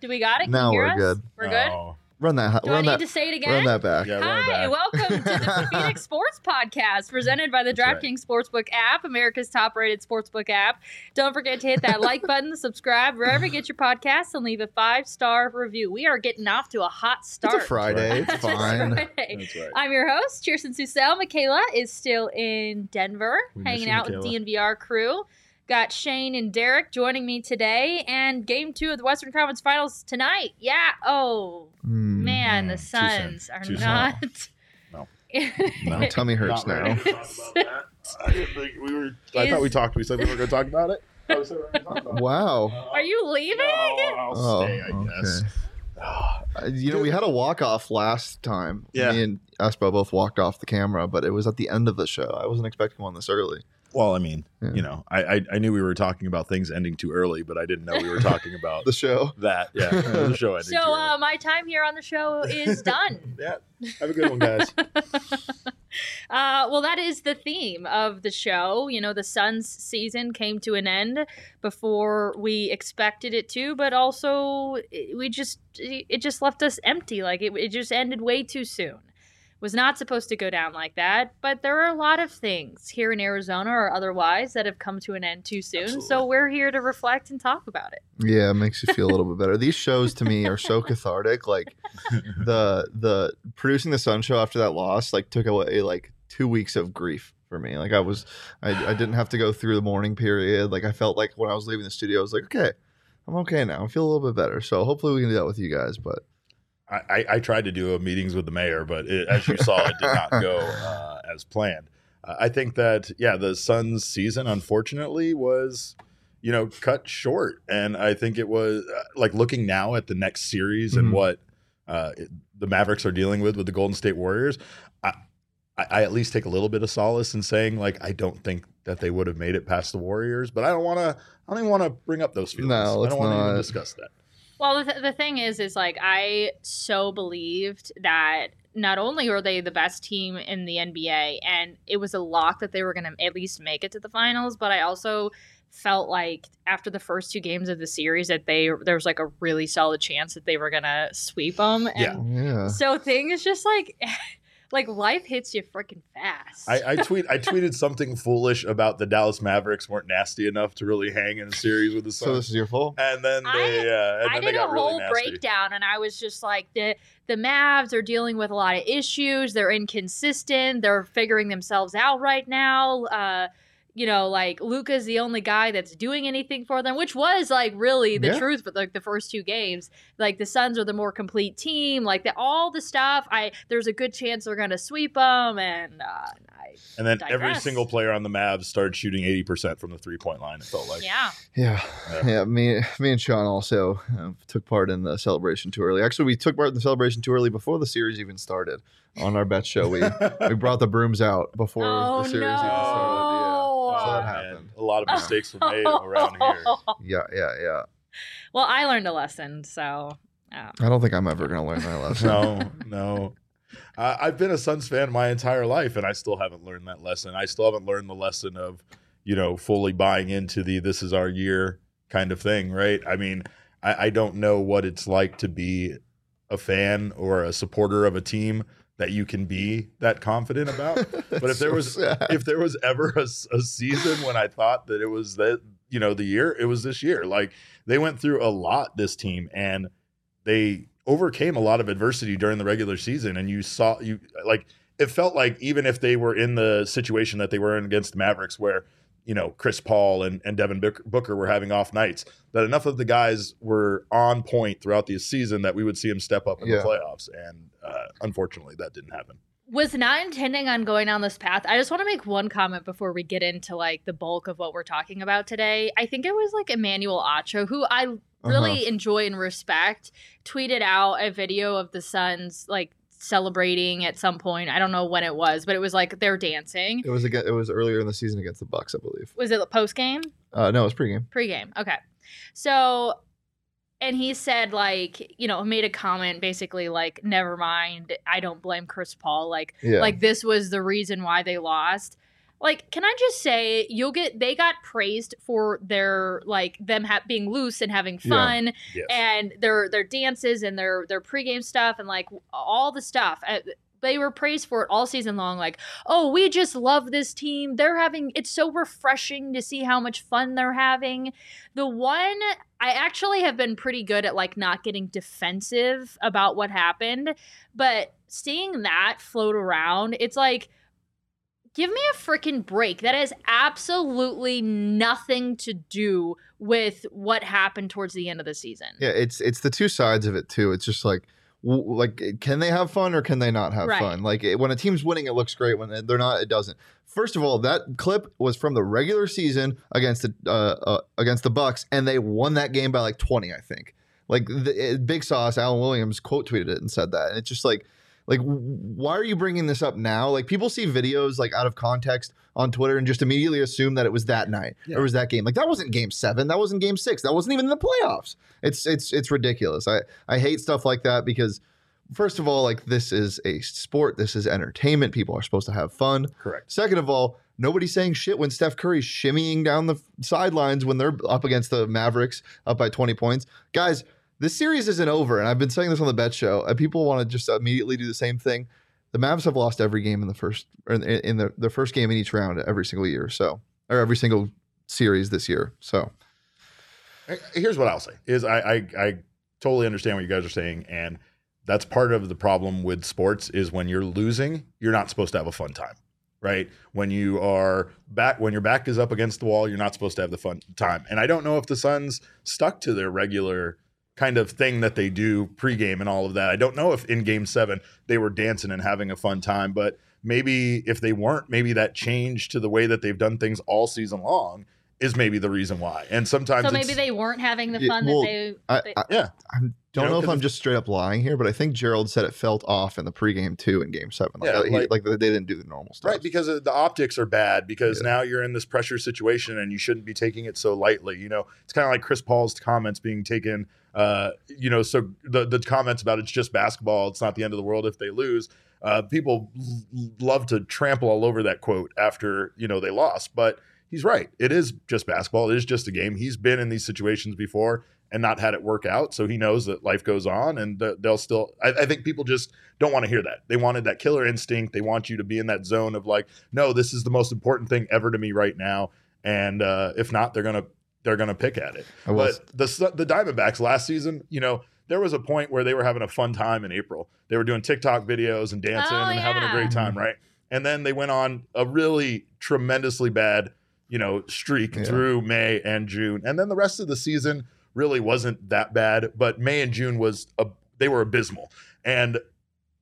Do we got it? Can Now we're us? good. We're good. Oh, Run that. Do I need that. to say it again? Run that back. Yeah, run Hi, back. welcome to the Phoenix Sports Podcast, presented by the That's right. DraftKings Sportsbook app, America's top-rated sportsbook app. Don't forget to hit that like button, subscribe wherever you get your podcasts, and leave a five-star review. We are getting off to a hot It's start. a Friday. It's It's fine. Friday. That's right. I'm your host, Cheerson Susel. Michaela is still in Denver, We hanging you, out with Michaela. DNVR crew. Got Shane and Derek joining me today, and game two of the Western Conference Finals tonight. Yeah. Oh Mm, man, the too soon. Suns are Too not. No. my tummy hurts Not now. ready to talk about that. I didn't think we were. I Is- thought we talked. We said we were going to talk about it. Oh, we said we were gonna talk about it. Wow. Are you leaving? Oh, I'll Oh, stay, I guess. Uh, you know, we had a walk off last time. Yeah. Me and Espo both walked off the camera, but it was at the end of the show. I wasn't expecting one this early. Well, I mean, Yeah. you know, I, I I knew we were talking about things ending too early, but I didn't know we were talking about The show. that. Yeah, the show ending So, too early. uh, my time here on the show is done. yeah, have a good one, guys. uh, well, that is the theme of the show. You know, the Suns season came to an end before we expected it to, but also it- we just it just left us empty. Like it, it just ended way too soon. Was not supposed to go down like that, but there are a lot of things here in Arizona or otherwise that have come to an end too soon. So we're here to reflect and talk about it. Yeah, it makes you feel a little bit better. These shows to me are so cathartic. Like the the producing the Sun show after that loss, like took away like two weeks of grief for me. Like I was, I, I didn't have to go through the mourning period. Like I felt like when I was leaving the studio, I was like, okay, I'm okay now. I feel a little bit better. So hopefully we can do that with you guys. But I, I, tried to do a meetings with the mayor, but it, as you saw, it did not go uh, as planned. Uh, I think that yeah, the Suns' season unfortunately was, you know, cut short, and I think it was uh, like looking now at the next series and Mhm. what uh, it- the Mavericks are dealing with with the Golden State Warriors. I, I, I at least take a little bit of solace in saying like I don't think that they would have made it past the Warriors, but I don't want to. I don't even want to bring up those feelings. No, I don't want to discuss that. Well, the, th- the thing is, is like I so believed that not only are they the best team in the NBA, and it was a lock that they were going to at least make it to the finals, but I also felt like after the first two games of the series that they there was like a really solid chance that they were going to sweep them. And Yeah. yeah, So things just like like life hits you freaking fast. I, I tweet I tweeted something foolish about the Dallas Mavericks weren't nasty enough to really hang in a series with the sun. so this is your fault. and then they uh, and I then they did a got really whole nasty. breakdown, and I was just like, the the Mavs are dealing with a lot of issues. They're inconsistent. They're figuring themselves out right now. Uh, you know, like Luka's the only guy that's doing anything for them, which was like really the Yeah. truth. But like the first two games, like the Suns are the more complete team. Like the, all the stuff, I there's a good chance they're gonna sweep them, and uh, I, And then every single player on the Mavs started shooting eighty percent from the three point line. It felt like yeah. Yeah, Yeah. yeah. Me, me and Sean also uh, took part in the celebration too early. Actually, we took part in the celebration too early before the series even started. On our bet show, we we brought the brooms out before Oh the series no! even started. So that happened. A lot of mistakes were made around here. Yeah, yeah, yeah, yeah. Well, I learned a lesson, so um, I don't think I'm ever gonna learn that lesson. No, no. Uh, I've been a Suns fan my entire life, and I still haven't learned that lesson. I still haven't learned the lesson of, you know, fully buying into the "this is our year" kind of thing. Right? I mean, I, I don't know what it's like to be a fan or a supporter of a team that you can be that confident about. But if there so was sad. if there was ever a season when I thought that it was that you know the year, it was this year. Like they went through a lot this team, and they overcame a lot of adversity during the regular season. And you saw you like it felt like even if they were in the situation that they were in against the Mavericks, where you know Chris Paul and, and Devin Booker were having off nights, that enough of the guys were on point throughout the season that we would see them step up in Yeah. the playoffs. And uh, unfortunately, that didn't happen. was not intending on going down this path. I just want to make one comment before we get into like the bulk of what we're talking about today. I think it was like Emmanuel Acho, who I really Uh-huh. enjoy and respect, tweeted out a video of the Suns like celebrating at some point. I don't know when it was, but it was like they're dancing. It was again. It was earlier in the season against the Bucks, I believe. Was it post game? Uh, no, it was pregame. Pre-game. Okay. So and he said like, you know, made a comment basically like never mind, I don't blame Chris Paul like Yeah. like this was the reason why they lost. Like, can I just say you'll get they got praised for their like them ha- being loose and having Yeah. fun Yes. and their their dances and their their pregame stuff and like all the stuff. Uh, They were praised for it all season long. Like, oh, we just love this team. They're having it's so refreshing to see how much fun they're having. The one I actually have been pretty good at like not getting defensive about what happened, but seeing that float around, it's like give me a freaking break. That has absolutely nothing to do with what happened towards the end of the season. Yeah, it's it's the two sides of it too. It's just like w- like can they have fun or can they not have Right. fun? Like it, when a team's winning, it looks great. When they're not, it doesn't. First of all, that clip was from the regular season against the uh, uh, against the Bucks, and they won that game by like twenty, I think. Like the, it, Big Sauce, Alan Williams quote tweeted it and said that, and it's just like like why are you bringing this up now? Like people see videos like out of context on Twitter and just immediately assume that it was that night Yeah. or was that game. Like that wasn't game seven, that wasn't game six, that wasn't even in the playoffs. It's it's it's ridiculous. I I hate stuff like that because first of all, like this is a sport, this is entertainment. People are supposed to have fun. Correct. Second of all, nobody's saying shit when Steph Curry's shimmying down the f- sidelines when they're up against the Mavericks up by 20 points. Guys, this series isn't over, and I've been saying this on the bet show, and people want to just immediately do the same thing. The Mavs have lost every game in the first in, in the, the first game in each round every single year, so or every single series this year. So Here's what I'll say: is I, I I totally understand what you guys are saying, and that's part of the problem with sports is when you're losing, you're not supposed to have a fun time, right? When you are back, when your back is up against the wall, you're not supposed to have the fun time. And I don't know if the Suns stuck to their regular kind of thing that they do pregame and all of that. I don't know if in Game Seven they were dancing and having a fun time, but maybe if they weren't, maybe that change to the way that they've done things all season long is maybe the reason why. And sometimes So maybe they weren't having the Yeah, fun well, that they. They- I, Yeah. I don't know, know, if 'cause I'm just straight up lying here, but I think Gerald said it felt off in the pregame too in Game Seven. Like, Yeah, uh, he- like- like, they didn't do the normal stuff. Right, because uh, the optics are bad. Because Yeah. now you're in this pressure situation, and you shouldn't be taking it so lightly. You know, it's kind of like Chris Paul's comments being taken. Uh, you know, so the the comments about it's just basketball. It's not the end of the world if they lose. Uh, people l- love to trample all over that quote after you know they lost, but he's right. It is just basketball. It is just a game. He's been in these situations before and not had it work out, so he knows that life goes on, and th- they'll still. I, I think people just don't want to hear that. They wanted that killer instinct. They want you to be in that zone of like, no, this is the most important thing ever to me right now, and uh, if not, they're gonna they're gonna pick at it. I was, But the Su- the Diamondbacks last season, you know, there was a point where they were having a fun time in April. They were doing TikTok videos and dancing Oh, and having a great time, right? And then they went on a really tremendously bad, you know, streak Yeah. through May and June, and then the rest of the season really wasn't that bad. But May and June was a, they were abysmal, and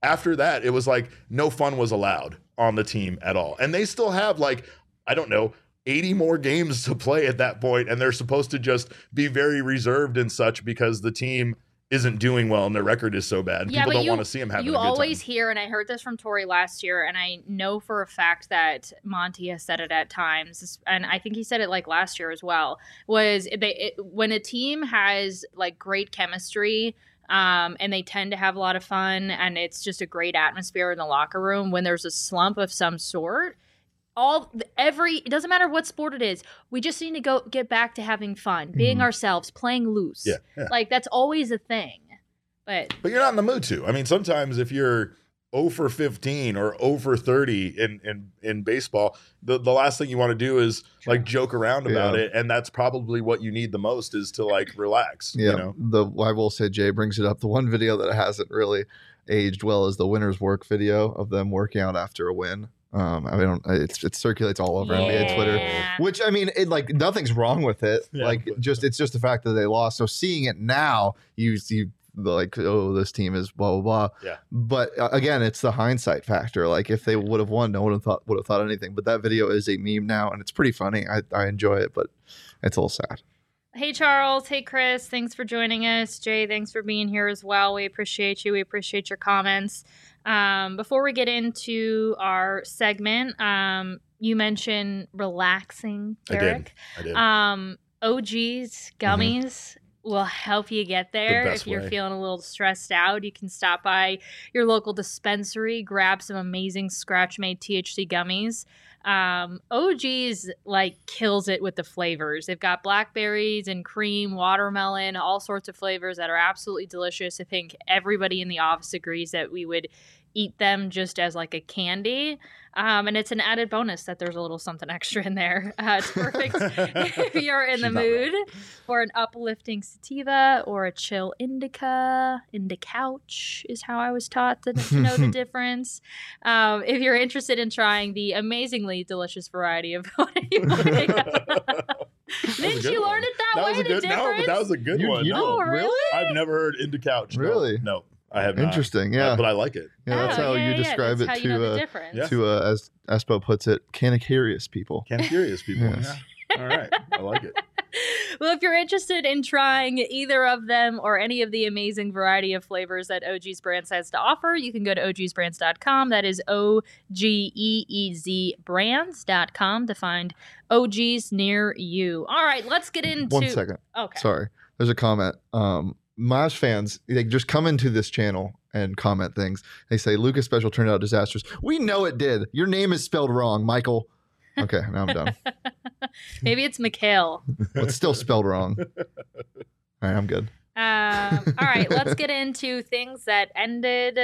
after that, it was like no fun was allowed on the team at all. And they still have like, I don't know, 80 more games to play at that point, and they're supposed to just be very reserved and such because the team isn't doing well and their record is so bad. Yeah, People don't you- want to see them having you always time. hear, and I heard this from Torey last year, and I know for a fact that Monty has said it at times, and I think he said it like last year as well. Was they it, when a team has like great chemistry, Um, and they tend to have a lot of fun, and it's just a great atmosphere in the locker room when there's a slump of some sort. All every it doesn't matter what sport it is. We just need to go get back to having fun, being Mhm. ourselves, playing loose. Yeah, yeah. Like that's always a thing. But But you're not in the mood to. I mean, sometimes if you're 0 for 15 or 0 for 30 in in in baseball, the, the last thing you want to do is like joke around about Yeah. it, and that's probably what you need the most is to like relax. Yeah, You know? the I will say Jay brings it up. The one video that hasn't really aged well is the winners work video of them working out after a win. Um, I mean, it's, it circulates all over NBA Twitter. Which I mean, it like nothing's wrong with it. Yeah, like just it's just the fact that they lost. So seeing it now, you see like oh this team is blah blah blah. Yeah. But uh, again, it's the hindsight factor. Like if they would have won, no one would have thought would have thought anything. But that video is a meme now, and it's pretty funny. I I enjoy it, but it's a little sad. Hey, Charles. Hey, Chris. Thanks for joining us. Jay, thanks for being here as well. We appreciate you. We appreciate your comments. Um, before we get into our segment, um, you mentioned relaxing, I did. I did. Um, OGeez gummies will help you get there. best If you're way. feeling a little stressed out, you can stop by your local dispensary, grab some amazing scratch made THC gummies. Um, OGeez like kills it with the flavors. They've got blackberries and cream, watermelon, all sorts of flavors that are absolutely delicious. I think everybody in the office agrees that we would eat them just as like a candy. Um, and it's an added bonus that there's a little something extra in there. Uh, it's perfect if you're in the She's not mood for an uplifting sativa or a chill indica. Indicouch is how I was taught to, to know the difference. Um, if you're interested in trying the amazingly delicious variety of what you pointing at? That Didn't you one. learn it that, That way? was a the good no, difference? but that was a good You- one. you no. oh, really? I've never heard into couch. No. Really? No, I have. Interesting. Uh, Yeah. but I like it. yeah, that's Oh, how yeah, you yeah, describe that's it how you know to the uh. Yeah. to uh, as Espo puts it, curious people. Can curious people. Yes. Yeah. All right. I like it. well, if you're interested in trying either of them or any of the amazing variety of flavors that OGeez Brands has to offer, you can go to ogeezbrands.com. That is O G E E Z brands.com to find OGeez near you. All right, let's get into. One second. Okay. Sorry. There's a comment. Um, Mavs fans, they just come into this channel and comment things. They say Luka's special turned out disastrous. We know it did. Your name is spelled wrong, Michael. Okay, now I'm done. Maybe it's Mikhail. It's still spelled wrong. All right, I'm good. Um, all right, let's get into things that ended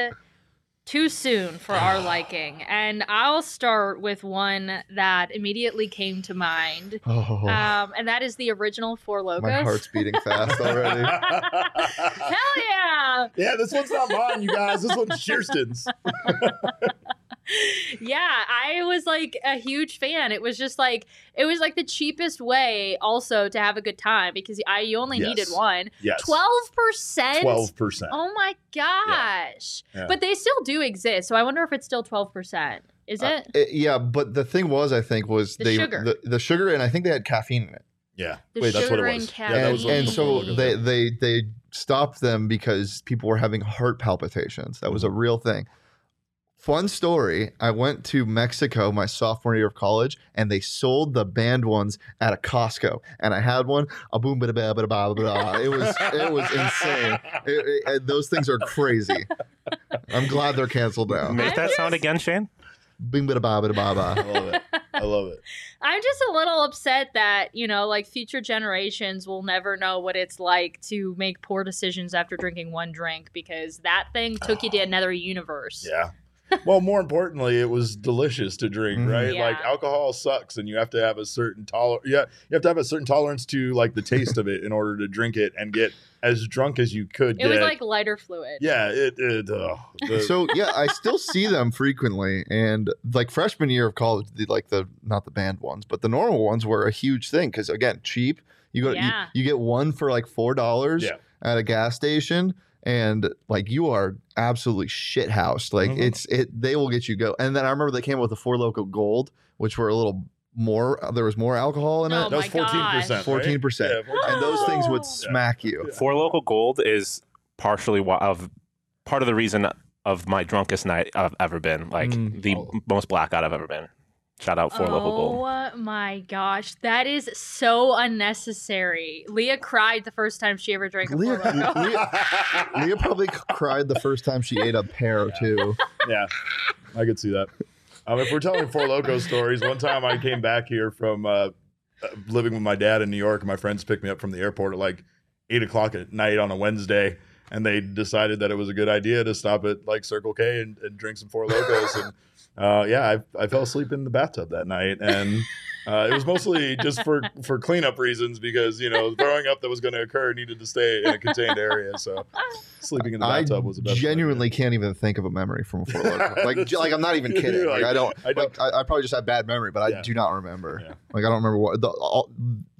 too soon for our liking. And I'll start with one that immediately came to mind. Oh, Um, and that is the original Four Lokos. my heart's beating fast already. Hell yeah! yeah, this one's not mine, you guys. This one's Kirsten's. Yeah, I was like a huge fan. It was just like it was like the cheapest way also to have a good time because I you only Yes. needed one. Yes. Twelve percent. Twelve percent. Oh my gosh! Yeah. But they still do exist, so I wonder if it's still twelve percent. Is Uh, it? it- yeah, but the thing was, I think, was The they sugar. The, the sugar, and I think they had caffeine in it. Yeah. The Wait, that's what it sugar was. and Yeah, and, was and so they, they they stopped them because people were having heart palpitations. That was a real thing. Fun story. I went to Mexico my sophomore year of college, and they sold the banned ones at a Costco. And I had one. A boom, bada, bada, bada, bada, bada. It was it was insane. It- it- those things are crazy. I'm glad they're canceled now. Make that sound again, Shane. Boom, bada, bada, bada, I bada. love it. I love it. I'm just a little upset that, you know, like future generations will never know what it's like to make poor decisions after drinking one drink because that thing took you to another universe. Yeah. Well, more importantly, it was delicious to drink, Mhm. right? Yeah. Like alcohol sucks, and you have to have a certain toler. Yeah, you have to have a certain tolerance to like the taste of it in order to drink it and get as drunk as you could. It was like lighter fluid. yeah, it. it uh, the- so yeah, I still see them frequently, and like freshman year of college, the, like the not the banned ones, but the normal ones were a huge thing because again, cheap. You go, Yeah. you, you get one for like four dollars Yeah. at a gas station, and like you are absolutely shit housed. Like Mhm. it's it, they will get you go. And then I remember they came with the Four Loko Gold, which were a little more. There was more alcohol in Oh it, that was my fourteen percent. 14%. and those things would smack you. Four Loko Gold is partially why of part of the reason of my drunkest night I've ever been. Like Mm. the Oh. most blackout I've ever been. Shout out Four Loko Gold. Oh my gosh, that is so unnecessary. Leah cried the first time she ever drank a Leah, Four Loko. Leah, Leah probably cried the first time she ate a pear too. yeah, I could see that. Um, if we're telling Four Loko stories, one time I came back here from uh, uh, living with my dad in New York, and my friends picked me up from the airport at like eight o'clock at night on a Wednesday, and they decided that it was a good idea to stop at like Circle K and, and drink some Four Lokos. and uh, yeah, I, I fell asleep in the bathtub that night, and uh, it was mostly just for for cleanup reasons because you know throwing up that was going to occur needed to stay in a contained area. So sleeping in the I bathtub was the best. genuinely can't even think of a memory from a Four Loko. Like, like I'm not even kidding. Like, like, I don't. I don't- like, I, I probably just have bad memory, but I Yeah. do not remember. Yeah. Like I don't remember what the all,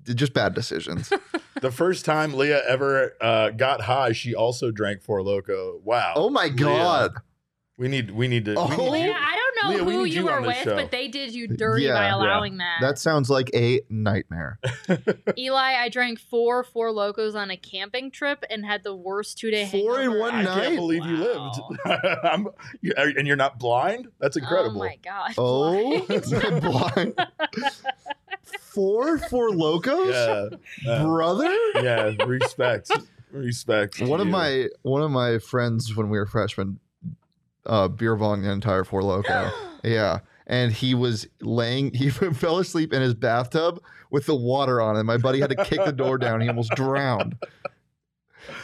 just bad decisions. The first time Leah ever uh, got high, she also drank Four Loko. Wow. oh my Leah, god. we need we need to. Oh. we need Leah, you- I don't know Leah, who you you were with, show. but they did you dirty Yeah. by Yeah. allowing that. That sounds like a nightmare. Eli, I drank four Four Lokos on a camping trip and had the worst two day Four in one I night? I can't believe you lived. I'm, you, are- and you're not blind. That's incredible. Oh my god. Oh, blind. blind. Four Four Lokos, yeah, uh, brother. yeah. Respect, respect. to One of my one of my friends when we were freshmen, uh, beer bong the entire Four Loko. yeah, and he was laying. He fell asleep in his bathtub with the water on, and my buddy had to kick the door down. He almost drowned.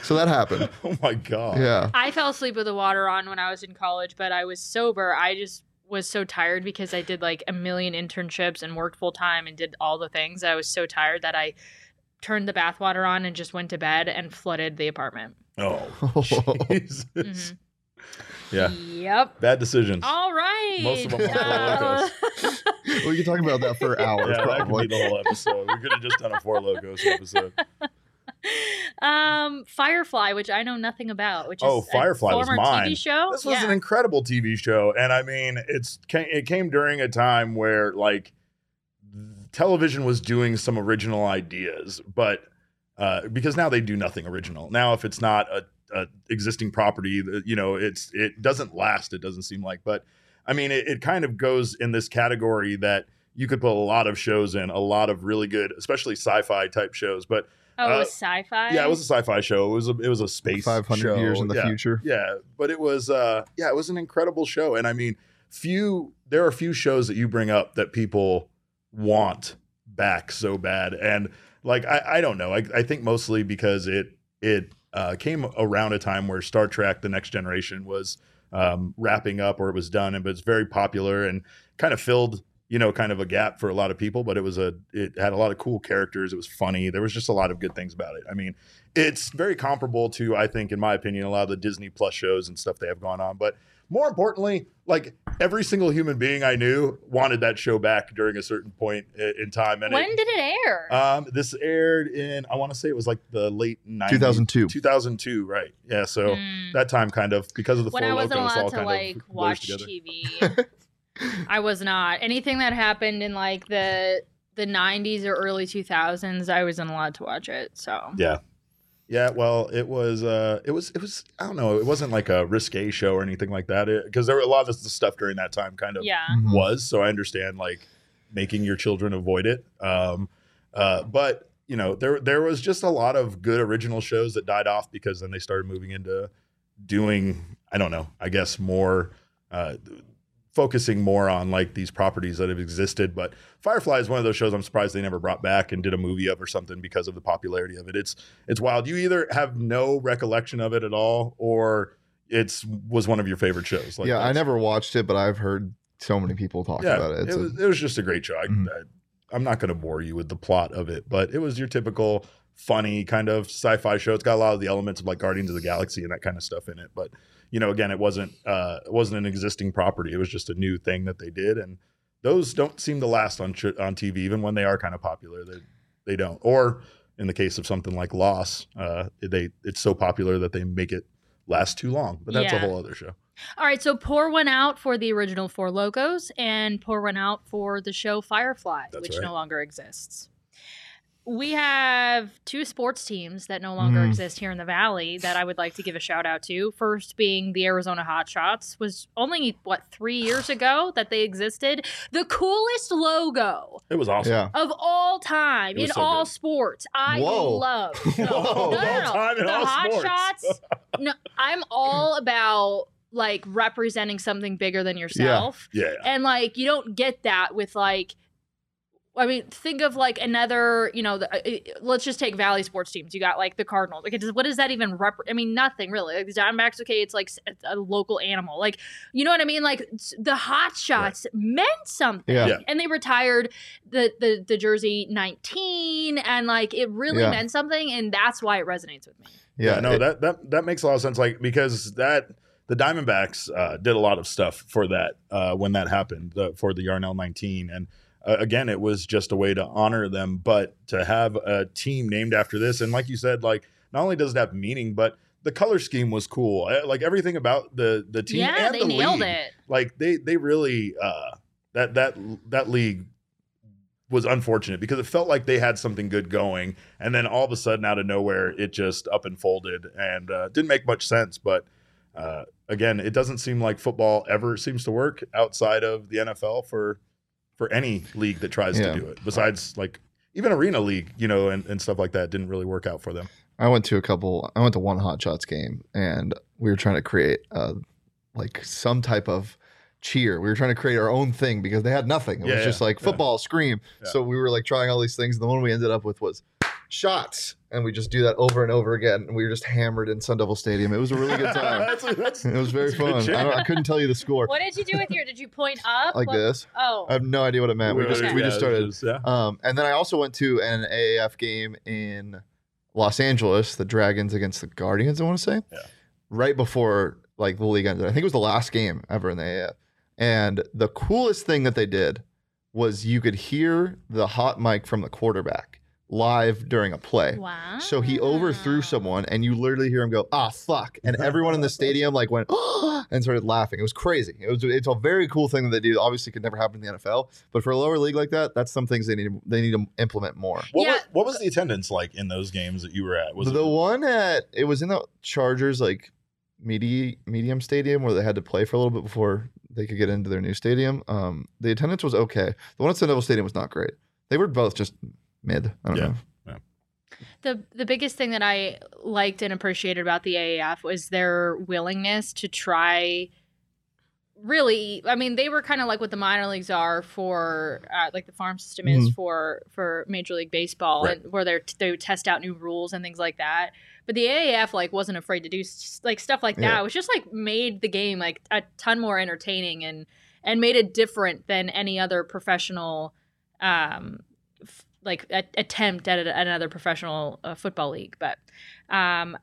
So that happened. Oh my god. Yeah. I fell asleep with the water on when I was in college, but I was sober. I just was so tired because I did like a million internships and worked full time and did all the things. I was so tired that I turned the bathwater on and just went to bed and flooded the apartment. Oh. Jesus. Mhm. Yeah. Yep. Bad decisions. All right. Most of them are Four Uh, we could talk about that for hours, yeah, that could probably. be the whole episode. We could have just done a Four Lokos episode. um, Firefly, which I know nothing about, which Oh, is a Firefly was former mine. TV show. This was yeah. an incredible TV show, and I mean, it's it came during a time where like television was doing some original ideas, but uh, because now they do nothing original. Now, if it's not a, a existing property, you know, it's it doesn't last. It doesn't seem like, but I mean, it, it kind of goes in this category that you could put a lot of shows in, a lot of really good, especially sci-fi type shows, but. oh, it uh, was sci-fi. Yeah, it was a sci-fi show. It was a it was a space Five hundred years in the Yeah. future. Yeah, but it was uh yeah, it was an incredible show. And I mean, few there are a few shows that you bring up that people want back so bad. And like I, I don't know. I, I think mostly because it it uh, came around a time where Star Trek: The Next Generation was um, wrapping up or it was done, and but it's very popular and kind of filled you know kind of a gap for a lot of people. But it was a it had a lot of cool characters. It was funny. There was just a lot of good things about it. I mean, it's very comparable to I think, in my opinion, a lot of the Disney Plus shows and stuff they have gone on. But more importantly, like every single human being I knew wanted that show back during a certain point in time. And When it, did it air? um, this aired in I want to say it was like the late 90s, 2002. 2002, right? Yeah, so Mm. that time kind of because of the when four I wasn't locos all allowed to kind like of blurs watch together. TV. I was not. Anything that happened in like the the 90s or early 2000s, I wasn't allowed to watch it. So Yeah. Yeah, well, it was uh it was it was I don't know, it wasn't like a risque show or anything like that. Because there were a lot of the stuff during that time kind of yeah. Mhm. was, so I understand like making your children avoid it. Um uh but you know, there there was just a lot of good original shows that died off because then they started moving into doing I don't know, I guess more uh focusing more on like these properties that have existed but firefly is one of those shows i'm surprised they never brought back and did a movie of or something because of the popularity of it. It's it's wild. You either have no recollection of it at all or it's was one of your favorite shows. Like yeah, I never watched it, but I've heard so many people talk yeah, about it. It, a- was, it was just a great show. I. Mm-hmm. I, i'm not going to bore you with the plot of it but it was your typical funny kind of sci-fi show. It's got a lot of the elements of like guardians of the galaxy and that kind of stuff in it but you know again it wasn't uh it wasn't an existing property. It was just a new thing that they did. And those don't seem to last on on tv even when they are kind of popular. They they don't. Or in the case of something like loss uh they it's so popular that they make it last too long. But that's a whole other show. All right, so pour one out for the original Four Lokos and pour one out for the show Firefly, That's which right. no longer exists. We have two sports teams that no longer Mm. exist here in the valley that I would like to give a shout out to. First being the Arizona Hotshots was only what three years ago that they existed. The coolest logo It was awesome. Yeah. of all time in so all good. sports. I Whoa. love. Whoa. No, no, no, no, time the all Hot. Shots. No, I'm all about like representing something bigger than yourself. Yeah. And like you don't get that with like I mean, think of like another, you know, the, uh, uh, let's just take Valley sports teams. You got like the Cardinals. Like, does, what does that even rep? I mean, nothing really. Like the Diamondbacks, okay, it's like a local animal. Like, you know what I mean? Like the Hot Shots meant something, Yeah. Yeah. and they retired the the the jersey 19, and like it really Yeah. meant something, and that's why it resonates with me. Yeah, no, it- that that that makes a lot of sense. Like because that the Diamondbacks uh, did a lot of stuff for that uh, when that happened uh, for the Yarnell 19, and uh, again, it was just a way to honor them. But to have a team named after this, and like you said, like not only does it have meaning, but the color scheme was cool. Uh, Like everything about the the team yeah, and they the nailed league, it. like they they really uh, that that that league was unfortunate because it felt like they had something good going, and then all of a sudden, out of nowhere, it just up and folded, and uh, didn't make much sense. But uh, again, it doesn't seem like football ever seems to work outside of the NFL for for any league that tries Yeah. to do it. Besides, like even arena league, you know, and, and stuff like that didn't really work out for them. I went to a couple. I went to one Hot Shots game, and we were trying to create uh, like some type of cheer. We were trying to create our own thing because they had nothing. It Yeah, was just yeah, like yeah. football, scream. So we were like trying all these things. And the one we ended up with was shots, and we just do that over and over again. And we were just hammered in Sun Devil Stadium. It was a really good time. That's- that's- it was very that's a good fun. I, don't, I couldn't tell you the score What did you do with your? Did you point up like What- this. Oh, I have no idea what it meant. We just Okay. we just Yeah, started. just- yeah. Um, and then I also went to an AAF game in Los Angeles, the Dragons against the Guardians, I want to say. Yeah. Right before like the league ended. I think it was the last game ever in the AAF. And the coolest thing that they did was you could hear the hot mic from the quarterback live during a play. wow. So he overthrew someone, and you literally hear him go, "Ah, fuck!" And everyone in the stadium like went and started laughing. It was crazy. It was it's a very cool thing that they do. Obviously, could never happen in the NFL, but for a lower league like that, that's some things they need they need to implement more. What, Yeah. was, what was the attendance like in those games that you were at? Was the it, one at it was in the Chargers like medi- medium stadium where they had to play for a little bit before they could get into their new stadium. Um, the attendance was okay. The one at Sun Devil Stadium was not great. They were both just mid. I don't Yeah. know. the the biggest thing that I liked and appreciated about the AAF was their willingness to try. Really, I mean, they were kind of like what the minor leagues are for, uh, like the farm system is Mhm. for for Major League Baseball, Right. and where they they would test out new rules and things like that. But the AAF like wasn't afraid to do like stuff like that. Yeah. It was just like made the game like a ton more entertaining and and made it different than any other professional um f- like a- attempt at, a, another professional uh, football league but um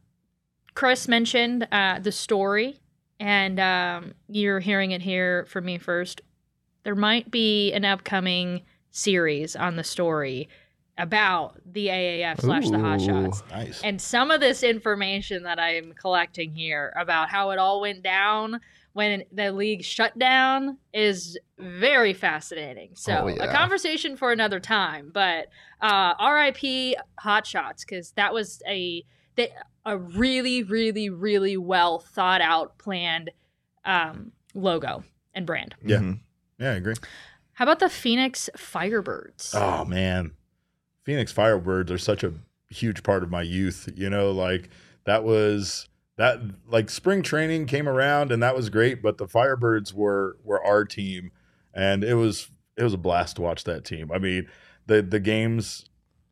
chris mentioned uh the story and um you're hearing it here from me first there might be an upcoming series on the story about the aaf slash the Hotshots. Nice. and some of this information that I'm collecting here about how it all went down when the league shut down is very fascinating. So, Oh, a conversation for another time. But uh, RIP Hot Shots because that was a they, a really, really, really well thought out, planned um, logo and brand. Yeah. Mhm. yeah, I agree. How about the Phoenix Firebirds? Oh man, Phoenix Firebirds are such a huge part of my youth. You know, like that was that like spring training came around and that was great, but the Firebirds were were our team, and it was it was a blast to watch that team. I mean, the the games.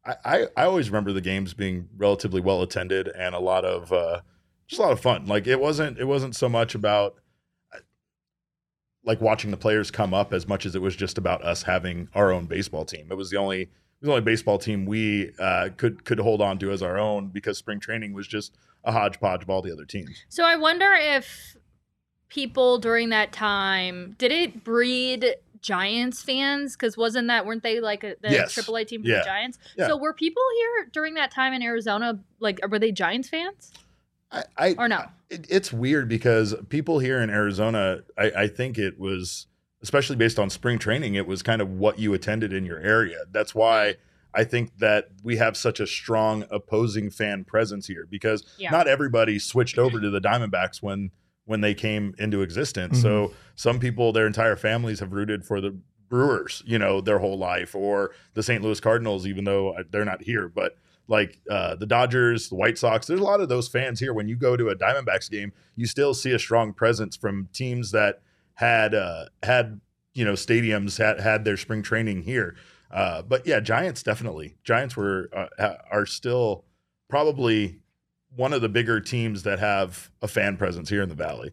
I, I, I always remember the games being relatively well attended and a lot of uh, just a lot of fun. Like it wasn't it wasn't so much about like watching the players come up as much as it was just about us having our own baseball team. It was the only it was the only baseball team we uh, could could hold on to as our own because spring training was just a hodgepodge of all the other teams. So I wonder if people during that time did it breed Giants fans? Because wasn't that weren't they like a, the Yes. AAA team for Yeah. the Giants? Yeah. So were people here during that time in Arizona like were they Giants fans I, I or no? it, it's weird because people here in Arizona, I, I think it was especially based on spring training, it was kind of what you attended in your area. That's why I think that we have such a strong opposing fan presence here because Yeah. not everybody switched over to the Diamondbacks when when they came into existence. So some people, their entire families have rooted for the Brewers, you know, their whole life, or the St. Louis Cardinals, even though they're not here. But like uh, the Dodgers, the White Sox, there's a lot of those fans here. When you go to a Diamondbacks game, you still see a strong presence from teams that had uh, had you know stadiums had had their spring training here. Uh, but yeah, Giants definitely. Giants were uh, are still probably one of the bigger teams that have a fan presence here in the Valley.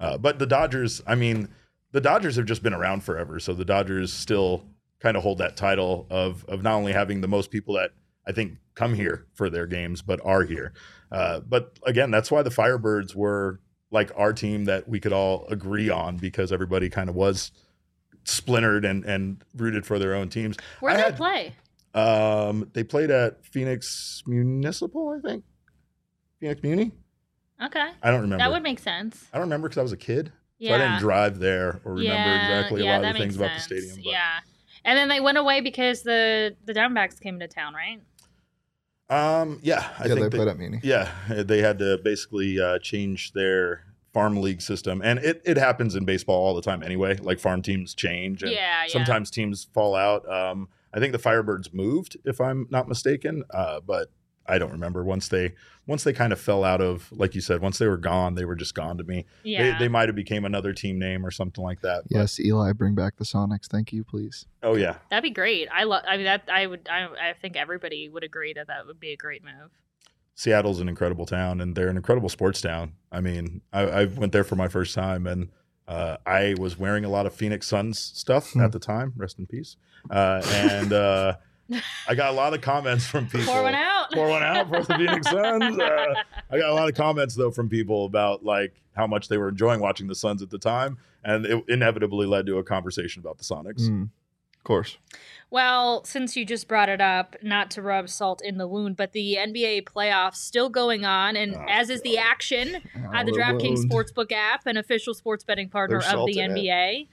Uh, but the Dodgers, I mean, the Dodgers have just been around forever, so the Dodgers still kind of hold that title of of not only having the most people that I think come here for their games, but are here. Uh, but again, that's why the Firebirds were like our team that we could all agree on because everybody kind of was splintered and and rooted for their own teams. Where did they had- play? Um, they played at Phoenix Municipal, I think. Phoenix Muni. Okay. I don't remember. That would make sense. I don't remember because I was a kid, so Yeah. I didn't drive there or remember yeah, exactly yeah, a lot of the things makes about the stadium. But, Yeah. And then they went away because the the Diamondbacks came to town, right? Um. Yeah. I yeah, they played at Muni. Yeah, they had to basically uh, change their farm league system, and it, it happens in baseball all the time anyway. Like farm teams change, and Yeah, yeah. sometimes teams fall out. Um, I think the Firebirds moved, if I'm not mistaken, uh, but I don't remember. Once they once they kind of fell out of, like you said, once they were gone, they were just gone to me. Yeah. They, they might have became another team name or something like that. but- Yes, Eli, bring back the Sonics. Thank you, please. Oh yeah. That'd be great. I love. I mean, that I would. I, I think everybody would agree that that would be a great move. Seattle's an incredible town, and they're an incredible sports town. I mean, I, I went there for my first time, and uh, I was wearing a lot of Phoenix Suns stuff Hmm. at the time. Rest in peace. Uh, and uh, I got a lot of comments from people. Pour one out. Pour one out for the Phoenix Suns. Uh, I got a lot of comments though from people about like how much they were enjoying watching the Suns at the time, and it inevitably led to a conversation about the Sonics. Mm, of course. Well, since you just brought it up, not to rub salt in the wound, but the NBA playoffs still going on, and Oh, as is the action on the DraftKings. Sportsbook app, an official sports betting partner of the NBA.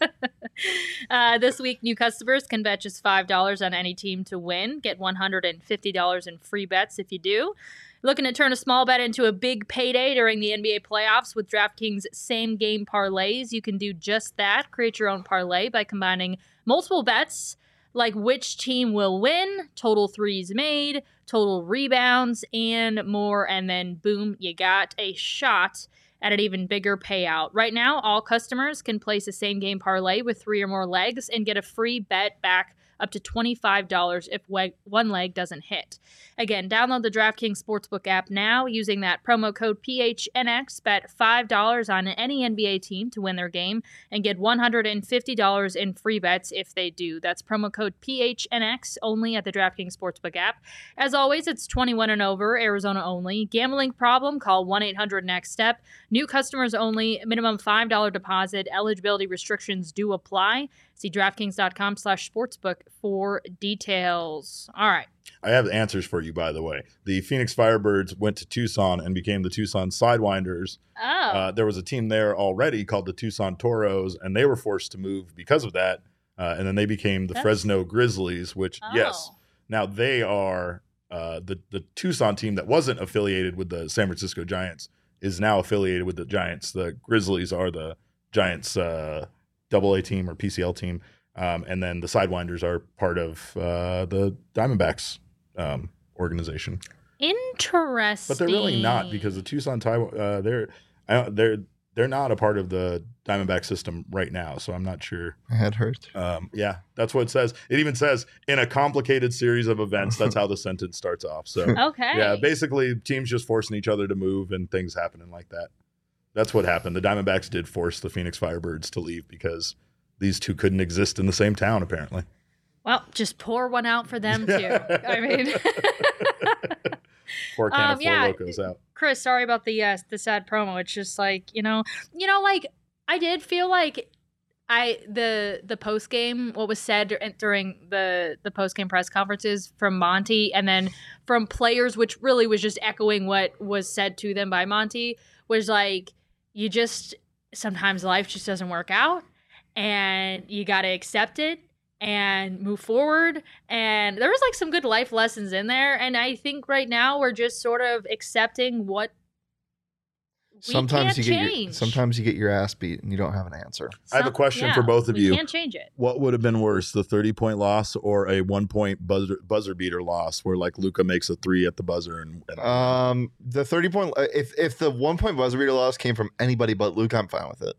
uh, this week, new customers can bet just $5 on any team to win. Get $150 in free bets if you do. Looking to turn a small bet into a big payday during the NBA playoffs with DraftKings same game parlays. You can do just that. Create your own parlay by combining multiple bets like which team will win, total threes made, total rebounds, and more. And then, boom, you got a shot at an even bigger payout. Right now, all customers can place a same game parlay with three or more legs and get a free bet back up to $25 if one leg doesn't hit. Again, download the DraftKings Sportsbook app now using that promo code PHNX. Bet $5 on any NBA team to win their game and get $150 in free bets if they do. That's promo code PHNX only at the DraftKings Sportsbook app. As always, it's 21 and over, Arizona only. Gambling problem? Call 1-800-NEXT-STEP. New customers only. Minimum $5 deposit. Eligibility restrictions do apply. See DraftKings.com slash sportsbook for details. All right. I have answers for you, by the way. The Phoenix Firebirds went to Tucson and became the Tucson Sidewinders. Oh. Uh, there was a team there already called the Tucson Toros, and they were forced to move because of that. Uh, and then they became the That's- Fresno Grizzlies, which, yes, Oh. now they are uh, the, the Tucson team that wasn't affiliated with the San Francisco Giants is now affiliated with the Giants. The Grizzlies are the Giants uh, double A team or PCL team. Um, and then the Sidewinders are part of uh, the Diamondbacks um, organization. Interesting. But they're really not because the Tucson Ty uh, they're I don't, they're they're not a part of the Diamondback system right now. So I'm not sure. My head hurt. Um, yeah, that's what it says. It even says in a complicated series of events. That's how the sentence starts off. So Okay. yeah, basically teams just forcing each other to move and things happening like that. That's what happened. The Diamondbacks did force the Phoenix Firebirds to leave because these two couldn't exist in the same town apparently. Well, just pour one out for them too. I mean, Four can Um, of Four yeah. Locos out. Chris, sorry about the uh, the sad promo. It's just like you know, you know, like I did feel like I the the post game what was said dur- during the the post game press conferences from Monty and then from players, which really was just echoing what was said to them by Monty, was like you just sometimes life just doesn't work out, and you got to accept it. and move forward. And there was like some good life lessons in there. And I think right now we're just sort of accepting what we sometimes can't you get your, change. sometimes you get your ass beat and you don't have an answer. I have a Some- question yeah, for both of we you. Can't change it. What would have been worse, the 30 point loss or a one point buzzer, buzzer beater loss where like Luka makes a three at the buzzer and, and Um, the thirty point uh, if if the one point buzzer beater loss came from anybody but Luke, I'm fine with it.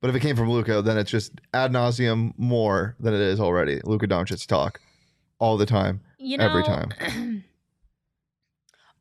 But if it came from Luka, then it's just ad nauseum more than it is already. Luka Doncic talk all the time. You know, Every time.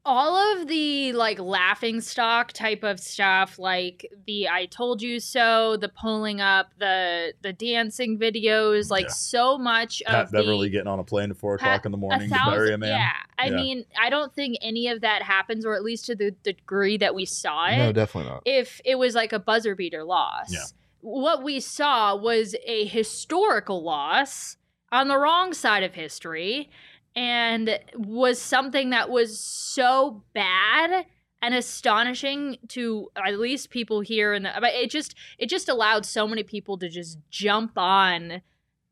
all of the like laughing stock type of stuff like the i told you so the pulling up the the dancing videos like Yeah. so much Patrick Beverley the getting on a plane at four Pat- o'clock in the a morning to bury a man. yeah i Yeah. mean i don't think any of that happens or at least to the degree that we saw it No, definitely not. if it was like a buzzer beater loss. Yeah. What we saw was a historical loss on the wrong side of history and was something that was so bad and astonishing to at least people here in the but it just it just allowed so many people to just jump on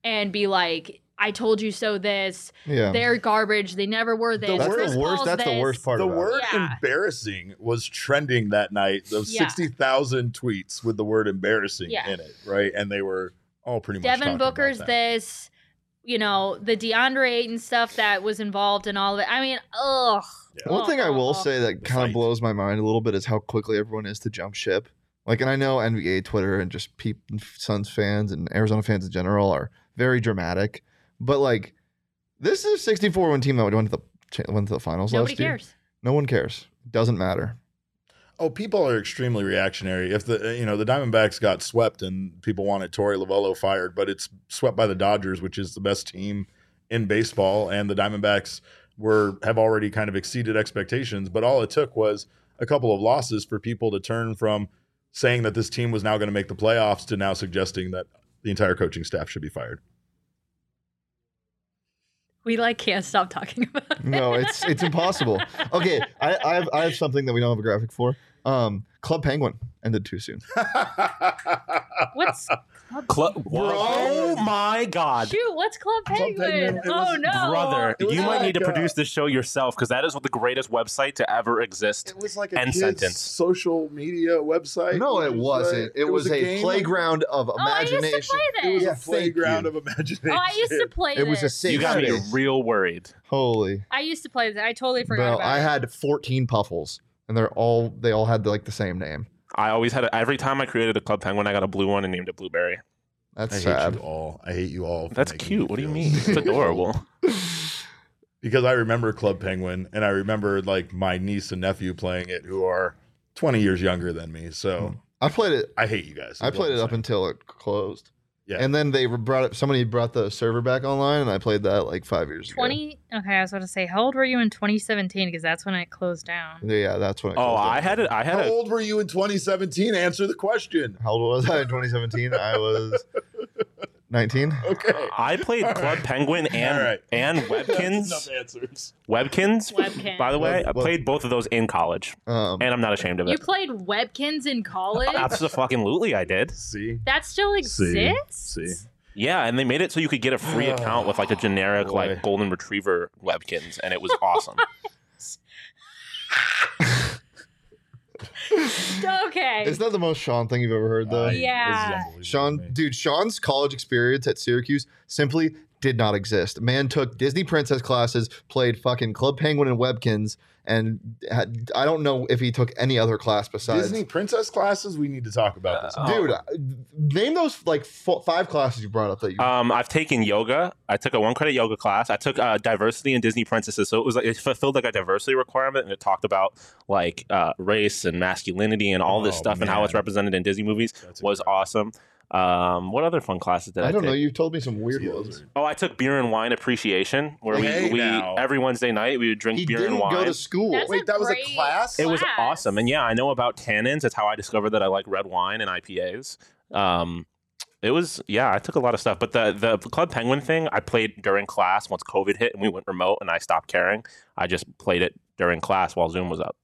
and be like I told you so this Yeah. they're garbage they never were this That's Chris the worst. Paul's That's the worst part the about word Yeah. embarrassing was trending that night. Those Yeah. 60,000 tweets with the word embarrassing Yeah. in it, right? And they were all pretty much Devin talking about Booker's that. this, you know, the DeAndre Ayton stuff that was involved in all of it. I mean, ugh. Yeah. One thing I will say that kind of blows my mind a little bit is how quickly everyone is to jump ship. Like, and I know NBA Twitter and just peep Suns fans and Arizona fans in general are very dramatic, but like, this is a 64 win team that went to the went to the finals Nobody last year. cares. No one cares. Doesn't matter. Oh, people are extremely reactionary. If the you know the Diamondbacks got swept and people wanted Torey Lovullo fired, but it's swept by the Dodgers, which is the best team in baseball, and the Diamondbacks were have already kind of exceeded expectations. But all it took was a couple of losses for people to turn from saying that this team was now going to make the playoffs to now suggesting that the entire coaching staff should be fired. We like can't stop talking about it. No, it's it's impossible. Okay, I, I have I have something that we don't have a graphic for. Um, Club Penguin ended too soon. What's Club, oh my god. shoot? What's Club Penguin? Penguin, oh no, Brother, you might need to like, uh, produce this show yourself because that is the greatest website to ever exist. It was like a End kid's sentence. social media website. No, it was wasn't. like- It, was, a, game of- playground of Oh, I used imagination. to play It was. Yeah, a playground of imagination. Oh, I used to play It was a this. safe You got me real worried. Holy. I used to play this. I totally forgot Bro, about I it. had 14 puffles, and they're all they all had like the same name. I always had a, every time I created a Club Penguin, I got a blue one and named it Blueberry. That's I hate sad. you all. I hate you all. That's cute. What do you mean? It's adorable. Because I remember Club Penguin, and I remember like my niece and nephew playing it, who are 20 years younger than me. So hmm. I played it. I hate you guys. I played it up saying. until it closed. Yeah. And then they brought it. Somebody brought the server back online, and I played that like five years ago. 20. Okay, I was about to say, how old were you in 2017? Because that's when it closed down. Yeah, that's when. It Oh, closed I down. had it. I had How a. old were you in 2017? Answer the question. How old was I in 2017? I was 19. Okay. I played All Club right. Penguin and All right. and That's Webkinz. answers. Webkinz. Webkinz. By the way, Web- I web- played both of those in college, Um, and I'm not ashamed of it. You it. played Webkinz in college? Absolutely, I did. See? That still See? exists? See? Yeah, and they made it so you could get a free account with like a generic Boy. like golden retriever Webkinz, and it was awesome. Okay. Isn't that the most Sean thing you've ever heard, though? I- this is Yeah. Sean, dude, Sean's college experience at Syracuse simply did not exist. Man took Disney princess classes, played fucking Club Penguin and Webkinz, and had, I don't know if he took any other class besides. Disney princess classes, we need to talk about this. Uh, Dude, uh, name those like fo- five classes you brought up that you. Um, I've taken yoga. I took a one credit yoga class. I took uh, diversity in Disney princesses, so it was like it fulfilled like a diversity requirement, and it talked about like uh, race and masculinity and all this Oh, stuff and how it's represented in Disney movies That's was incredible. awesome. Um, what other fun classes did I, I don't take? know. You've told me some weird See, ones. Oh, I took beer and wine appreciation, where Hey, we, we now. every Wednesday night we would drink He beer didn't and wine. go to school. That's Wait, that was a great class? it was class. awesome, and yeah, I know about tannins. That's how I discovered that I like red wine and IPAs. Um, it was yeah, I took a lot of stuff, but the the Club Penguin thing I played during class once COVID hit and we went remote and I stopped caring. I just played it during class while Zoom was up.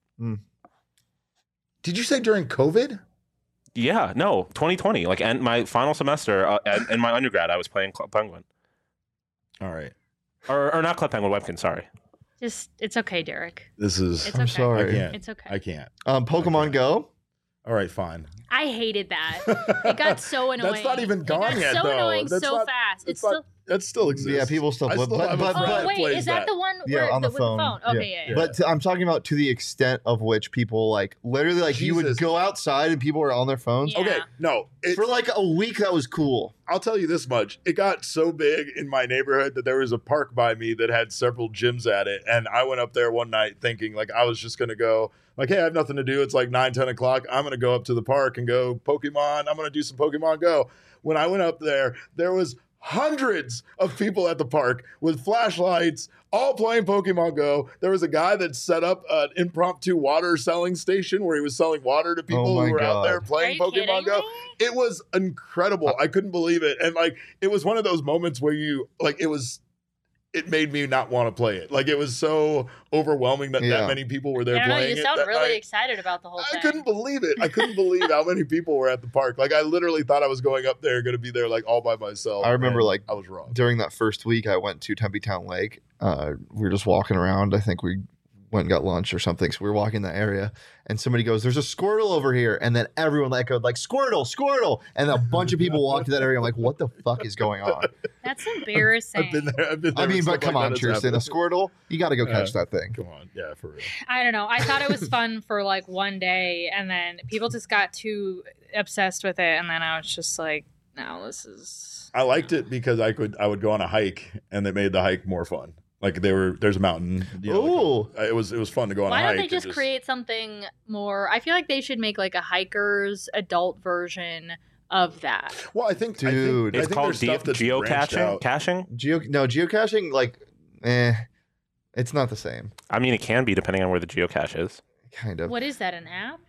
Did you say during COVID? Yeah, no, 2020, like and my final semester uh, and in my undergrad, I was playing Club Penguin. All right. or, or not Club Penguin Webkin. Sorry. Just it's okay, Derek. This is. It's I'm okay. I sorry. can't. It's okay. I can't. Um, Pokemon Go. All right, fine. I hated that. It got so annoying. That's not even It gone got yet, so though. annoying That's so not- fast. It's It's not- still. That still exists. Yeah, people still. I But, still but, have but, Oh wait, plays is that, the one? Yeah, on the with phone. Okay, yeah, yeah. but to- I'm talking about to the extent of which people like literally like you would go outside and people were on their phones. Yeah. Okay, no. It, For like a week, that was cool. I'll tell you this much. It got so big in my neighborhood that there was a park by me that had several gyms at it. And I went up there one night thinking like I was just going to go, like, hey, I have nothing to do. It's like 9, 10 o'clock. I'm going to go up to the park and go Pokemon. I'm going to do some Pokemon Go. When I went up there, there was hundreds of people at the park with flashlights all playing pokemon go there was a guy that set up an impromptu water selling station where he was selling water to oh people my who were out there playing pokemon go me? it was incredible. Uh, I couldn't believe it. And like it was one of those moments where you like it was it made me not want to play it. Like it was so overwhelming that Yeah. that many people were there I don't know. playing You it. sound really night. excited about the whole thing. I thing. couldn't believe it. I couldn't believe how many people were at the park. Like I literally thought I was going up there, going to be there like all by myself. I remember, like, I was wrong. During that first week, I went to Tempe Town Lake. Uh, we were just walking around. I think we went and got lunch or something. So we were walking in the area, and somebody goes, "There's a Squirtle over here," and then everyone echoed like "Squirtle, Squirtle," and a bunch of people walked to that area. I'm like, "What the fuck is going on?" That's embarrassing. I've been there. I've been there. I mean, but come like on, Tristan, has Kirsten, a happened. Squirtle, you got to go Yeah. catch that thing. Come on, yeah, for real. I don't know. I thought it was fun for like one day, and then people just got too obsessed with it, and then I was just like, "No, this is." I liked it because I could I would go on a hike and it made the hike more fun. Like they were there's a mountain. You know, Ooh. like, it was it was fun to go on Why a hike. don't they and just create something more? I feel like they should make like a hiker's adult version of that. Well, I think I think- Dude. I It's think called there's ge- stuff that's branched geocaching. Caching. Geo no geocaching like, eh, it's not the same. I mean, it can be depending on where the geocache is. Kind of. What is that? An app?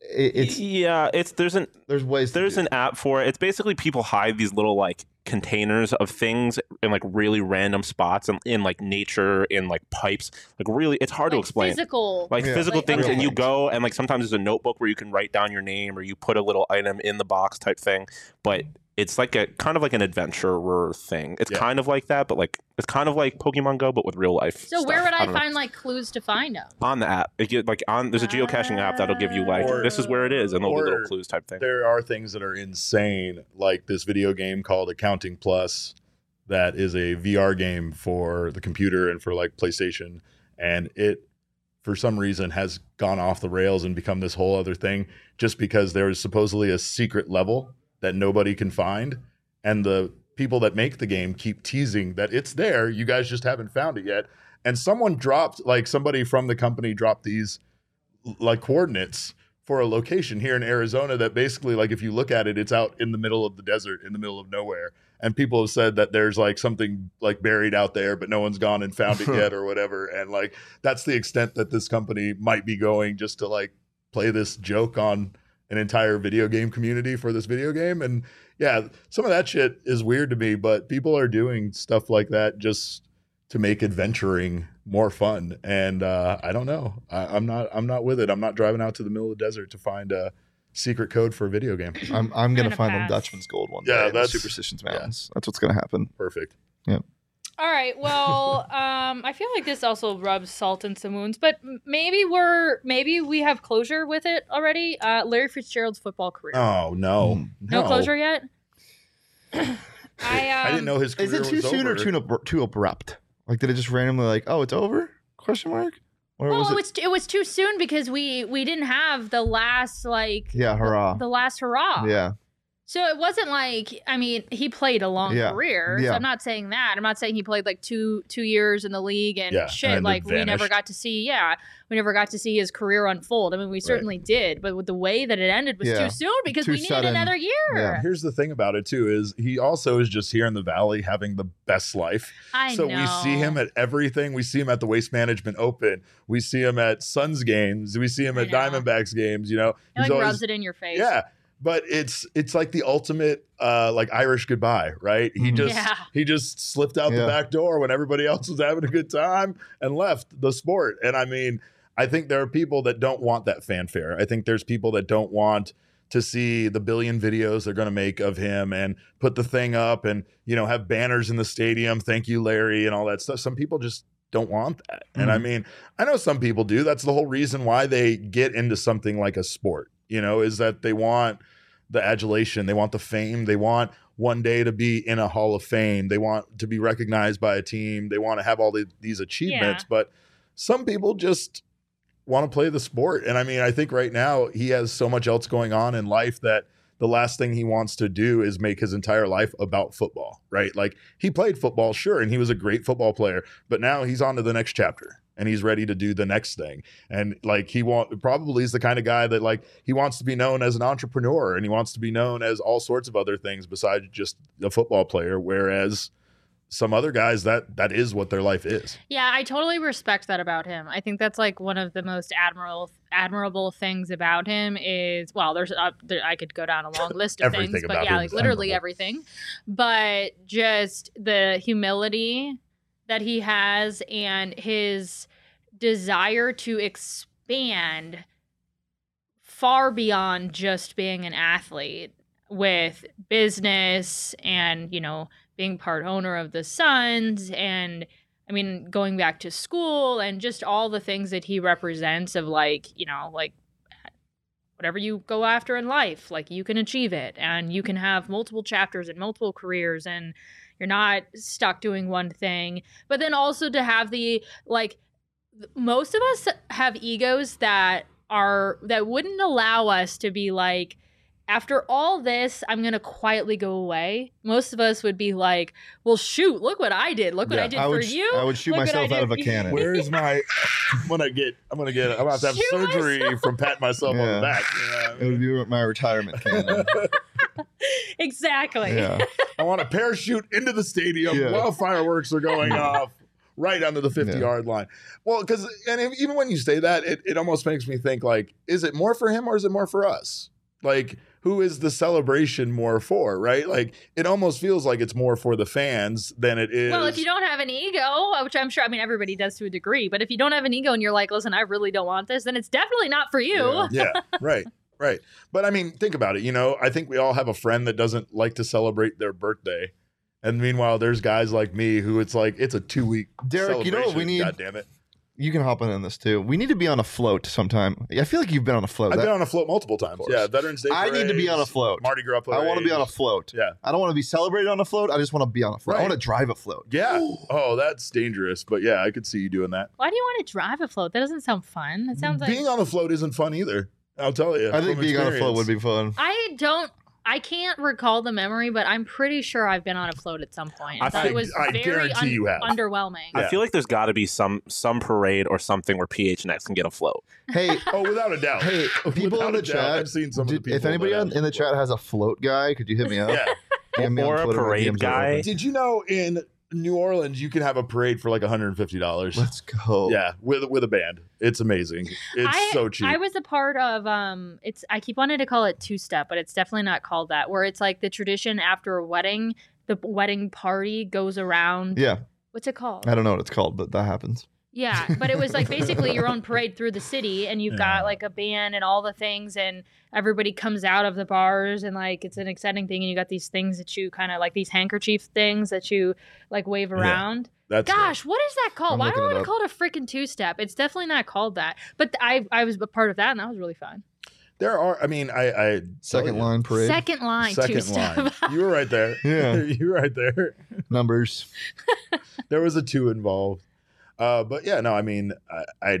It, it's yeah, it's there's an there's ways. there's an app for it. It's basically people hide these little like containers of things in like really random spots and in like nature in like pipes. Like really, it's hard to explain. Physical. like Yeah. physical Like, things okay. and you go and like sometimes there's a notebook where you can write down your name or you put a little item in the box type thing but it's like a kind of like an adventurer thing it's Yeah. kind of like that but like it's kind of like pokemon go but with real life So where would I, don't know. find like clues to find them? on the app get, like on there's a geocaching app that'll give you like Or- this is where it is and there'll be little clues type thing There are things that are insane, like this video game called Accounting Plus, that is a VR game for the computer and for like PlayStation, and it for some reason has gone off the rails and become this whole other thing just because there is supposedly a secret level that nobody can find and the people that make the game keep teasing that it's there you guys just haven't found it yet. And someone dropped like somebody from the company dropped these like coordinates for a location here in Arizona that basically like if you look at it it's out in the middle of the desert in the middle of nowhere. And people have said that there's like something like buried out there but no one's gone and found it yet or whatever. And like that's the extent that this company might be going just to like play this joke on an entire video game community for this video game and yeah some of that shit is weird to me but people are doing stuff like that just to make adventuring more fun and uh, i don't know I, i'm not i'm not with it i'm not driving out to the middle of the desert to find a secret code for a video game I'm I'm gonna Kinda find them pass. Dutchman's gold one Yeah, day. in the that's- Superstitions yeah. That's what's gonna happen. perfect All right. Well, um, I feel like this also rubs salt in some wounds, but maybe we're maybe we have closure with it already. Uh, Larry Fitzgerald's football career. oh no Mm. no. closure yet. I um, i didn't know his career Is it too was soon or too ab- too abrupt? Like, did it just randomly like, oh, it's over? Question mark. Or Well, was it it? was it was too soon because we we didn't have the last like Yeah, hurrah. the last hurrah. yeah, So it wasn't like I mean he played a long Yeah. career. So Yeah. I'm not saying that. I'm not saying he played like two two years in the league and Yeah, shit. and like then we never got to see. Yeah, we never got to see his career unfold. I mean, we certainly did, but with the way that it ended was Yeah. too soon because Too we needed sudden. another year. Yeah. here's the thing about it too is he also is just here in the valley having the best life I so know. we see him at everything. We see him at the Waste Management Open. We see him at Suns games. We see him I at know. Diamondbacks games. You know, It like rubs it in your face. yeah. But it's it's like the ultimate uh like Irish goodbye, right? He Mhm. just Yeah. he just slipped out Yeah. the back door when everybody else was having a good time and left the sport. And I mean, I think there are people that don't want that fanfare. I think there's people that don't want to see the billion videos they're going to make of him and put the thing up and you know have banners in the stadium thank you larry and all that stuff some people just don't want that and i mean i know some people do that's the whole reason why they get into something like a sport you know is that they want the adulation they want the fame they want one day to be in a hall of fame they want to be recognized by a team they want to have all the, these achievements but some people just want to play the sport. And I mean, I think right now he has so much else going on in life that the last thing he wants to do is make his entire life about football, right? Like he played football, sure, and he was a great football player, but now he's on to the next chapter and he's ready to do the next thing. And like he want probably is the kind of guy that like he wants to be known as an entrepreneur and he wants to be known as all sorts of other things besides just a football player. Whereas some other guys that that is what their life is. Yeah, I totally respect that about him. I think that's like one of the most admirable admirable things about him is well, there's uh, there, I could go down a long list of things, but yeah, like literally admirable. everything. But just the humility that he has and his desire to expand far beyond just being an athlete with business and you know being part owner of the Suns and I mean going back to school and just all the things that he represents of like, you know, like whatever you go after in life, like you can achieve it and you can have multiple chapters and multiple careers and you're not stuck doing one thing. But then also to have the like most of us have egos that are that wouldn't allow us to be like after all this, I'm gonna quietly go away. Most of us would be like, "Well, shoot! Look what I did! Look what Yeah, I did I for would sh- you! I would shoot Look myself out of a cannon. Where's my? I'm gonna get. I'm gonna get. I'm gonna have to have Shoot surgery from patting myself on the back. you know what I It would be my retirement cannon. exactly. yeah. I want to parachute into the stadium Yeah. while fireworks are going off. Right under the 50 Yeah. yard line. Well, because and if- even when you say that, it, it almost makes me think like, is it more for him or is it more for us? Like, who is the celebration more for? Right? Like, it almost feels like it's more for the fans than it is. Well, if you don't have an ego, which I'm sure, I mean, everybody does to a degree, but if you don't have an ego and you're like, listen, I really don't want this, then it's definitely not for you. Yeah. yeah, right, right. But I mean, think about it. You know, I think we all have a friend that doesn't like to celebrate their birthday, and meanwhile, there's guys like me who it's like it's a two week. Derek, you know what we need? God damn it! You can hop in on this too. We need to be on a float sometime. I feel like you've been on a float. I've That- been on a float multiple times. Yeah, Veterans Day. I need to be on a parades, float. Mardi Gras. I want to be on a float. Yeah. I don't want to be celebrated on a float. I just want to be on a float. I want to drive a float. Yeah. Oh, that's dangerous. But yeah, I could see you doing that. Why do you want to drive a float? That doesn't sound fun. It sounds like being on a float isn't fun either. I'll tell you. I think from being on a float would be fun. I don't. I can't recall the memory, but I'm pretty sure I've been on a float at some point. I, I think- it was I very guarantee you have. underwhelming. Yeah. I feel like there's got to be some some parade or something where PHNX can get a float. Hey, Oh, without a doubt. hey, people Without in the a doubt. chat. I've seen some of the did- people. if anybody that on, in the chat has a float guy, could you hit me up? Yeah. DM Or a parade guy. Did you know in New Orleans you can have a parade for like $150? Let's go. Yeah, with with a band. It's amazing. It's I, so cheap. I was a part of um it's I keep wanting to call it two step, but it's definitely not called that, where it's like the tradition after a wedding, the wedding party goes around Yeah. what's it called? I don't know what it's called, but that happens. Yeah, but it was like basically your own parade through the city, and you've Yeah. got like a band and all the things, and everybody comes out of the bars, and like it's an exciting thing, and you got these things that you kind of like these handkerchief things that you like wave around. That's Gosh, what is that called? I'm Why do I it want to call it a freaking two step? It's definitely not called that. But I I was a part of that, and that was really fun. there are. I mean, I, I Second line parade. Second line, second step. line. You were right there. Yeah. you were right there. Numbers. There was a two involved. Uh, but yeah, no, I mean, I, I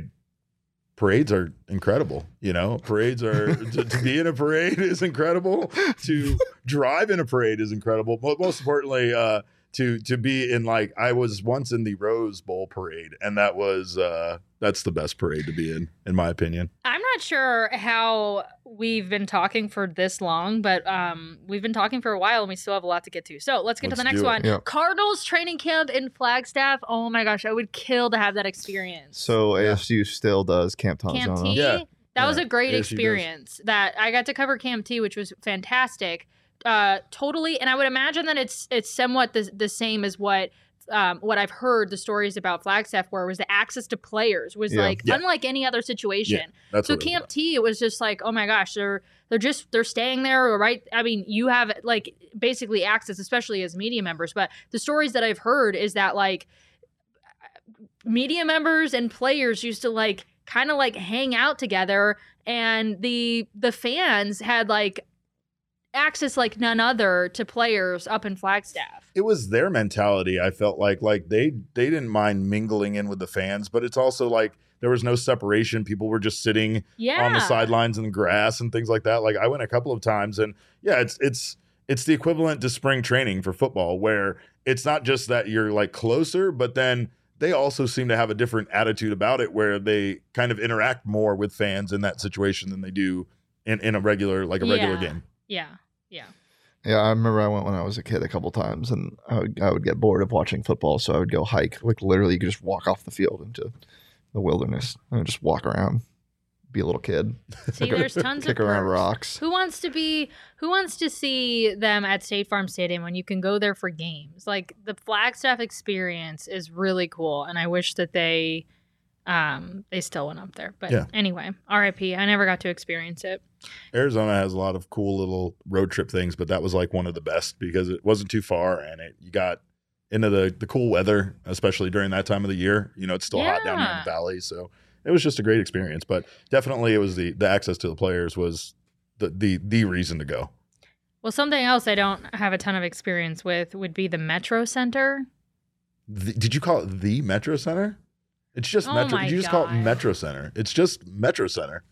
parades are incredible. You know, parades are to, to be in a parade is incredible. To drive in a parade is incredible. But most importantly, uh, to to be in like I was once in the Rose Bowl parade, and that was uh, that's the best parade to be in, in my opinion. I'm not sure how we've been talking for this long, but um, we've been talking for a while and we still have a lot to get to. So let's get to Let's the next one. Yeah. Cardinals training camp in Flagstaff. Oh my gosh, I would kill to have that experience. So ASU still does Camp Tontozona. Camp T. Yeah. That was a great ASU does. experience. That I got to cover Camp T, which was fantastic. Uh, totally, and I would imagine that it's it's somewhat the, the same as what um, what I've heard the stories about Flagstaff, where was the access to players was Yeah. like Yeah. unlike any other situation. That's So Camp. T, it was just like, oh my gosh, they're they're just they're staying there right i mean you have like basically access especially as media members but the stories that i've heard is that like media members and players used to like kind of like hang out together and the the fans had like access like none other to players up in flagstaff. It was their mentality i felt like like they they didn't mind mingling in with the fans but it's also like there was no separation. People were just sitting yeah on the sidelines in the grass and things like that. Like i went a couple of times and yeah it's it's it's the equivalent to spring training for football where it's not just that you're like closer but then they also seem to have a different attitude about it where they kind of interact more with fans in that situation than they do in, in a regular like a regular Yeah. game yeah yeah Yeah, I remember I went when I was a kid a couple times, and I would, I would get bored of watching football, so I would go hike. Like literally, you could just walk off the field into the wilderness and just walk around, be a little kid, see there's tons kick of around rocks. Who wants to be who wants to see them at State Farm Stadium when you can go there for games? Like the Flagstaff experience is really cool and I wish that they um they still went up there. But Yeah. anyway, RIP. I never got to experience it. Arizona has a lot of cool little road trip things, but that was like one of the best because it wasn't too far and it you got into the the cool weather, especially during that time of the year. You know, it's still hot down here in Yeah. the valley, so it was just a great experience. But definitely, it was the the access to the players was the the the reason to go. Well, something else I don't have a ton of experience with would be the Metro Center. The, did you call it the Metro Center? It's just Oh Metro. You just call it Metro Center. It's just Metro Center.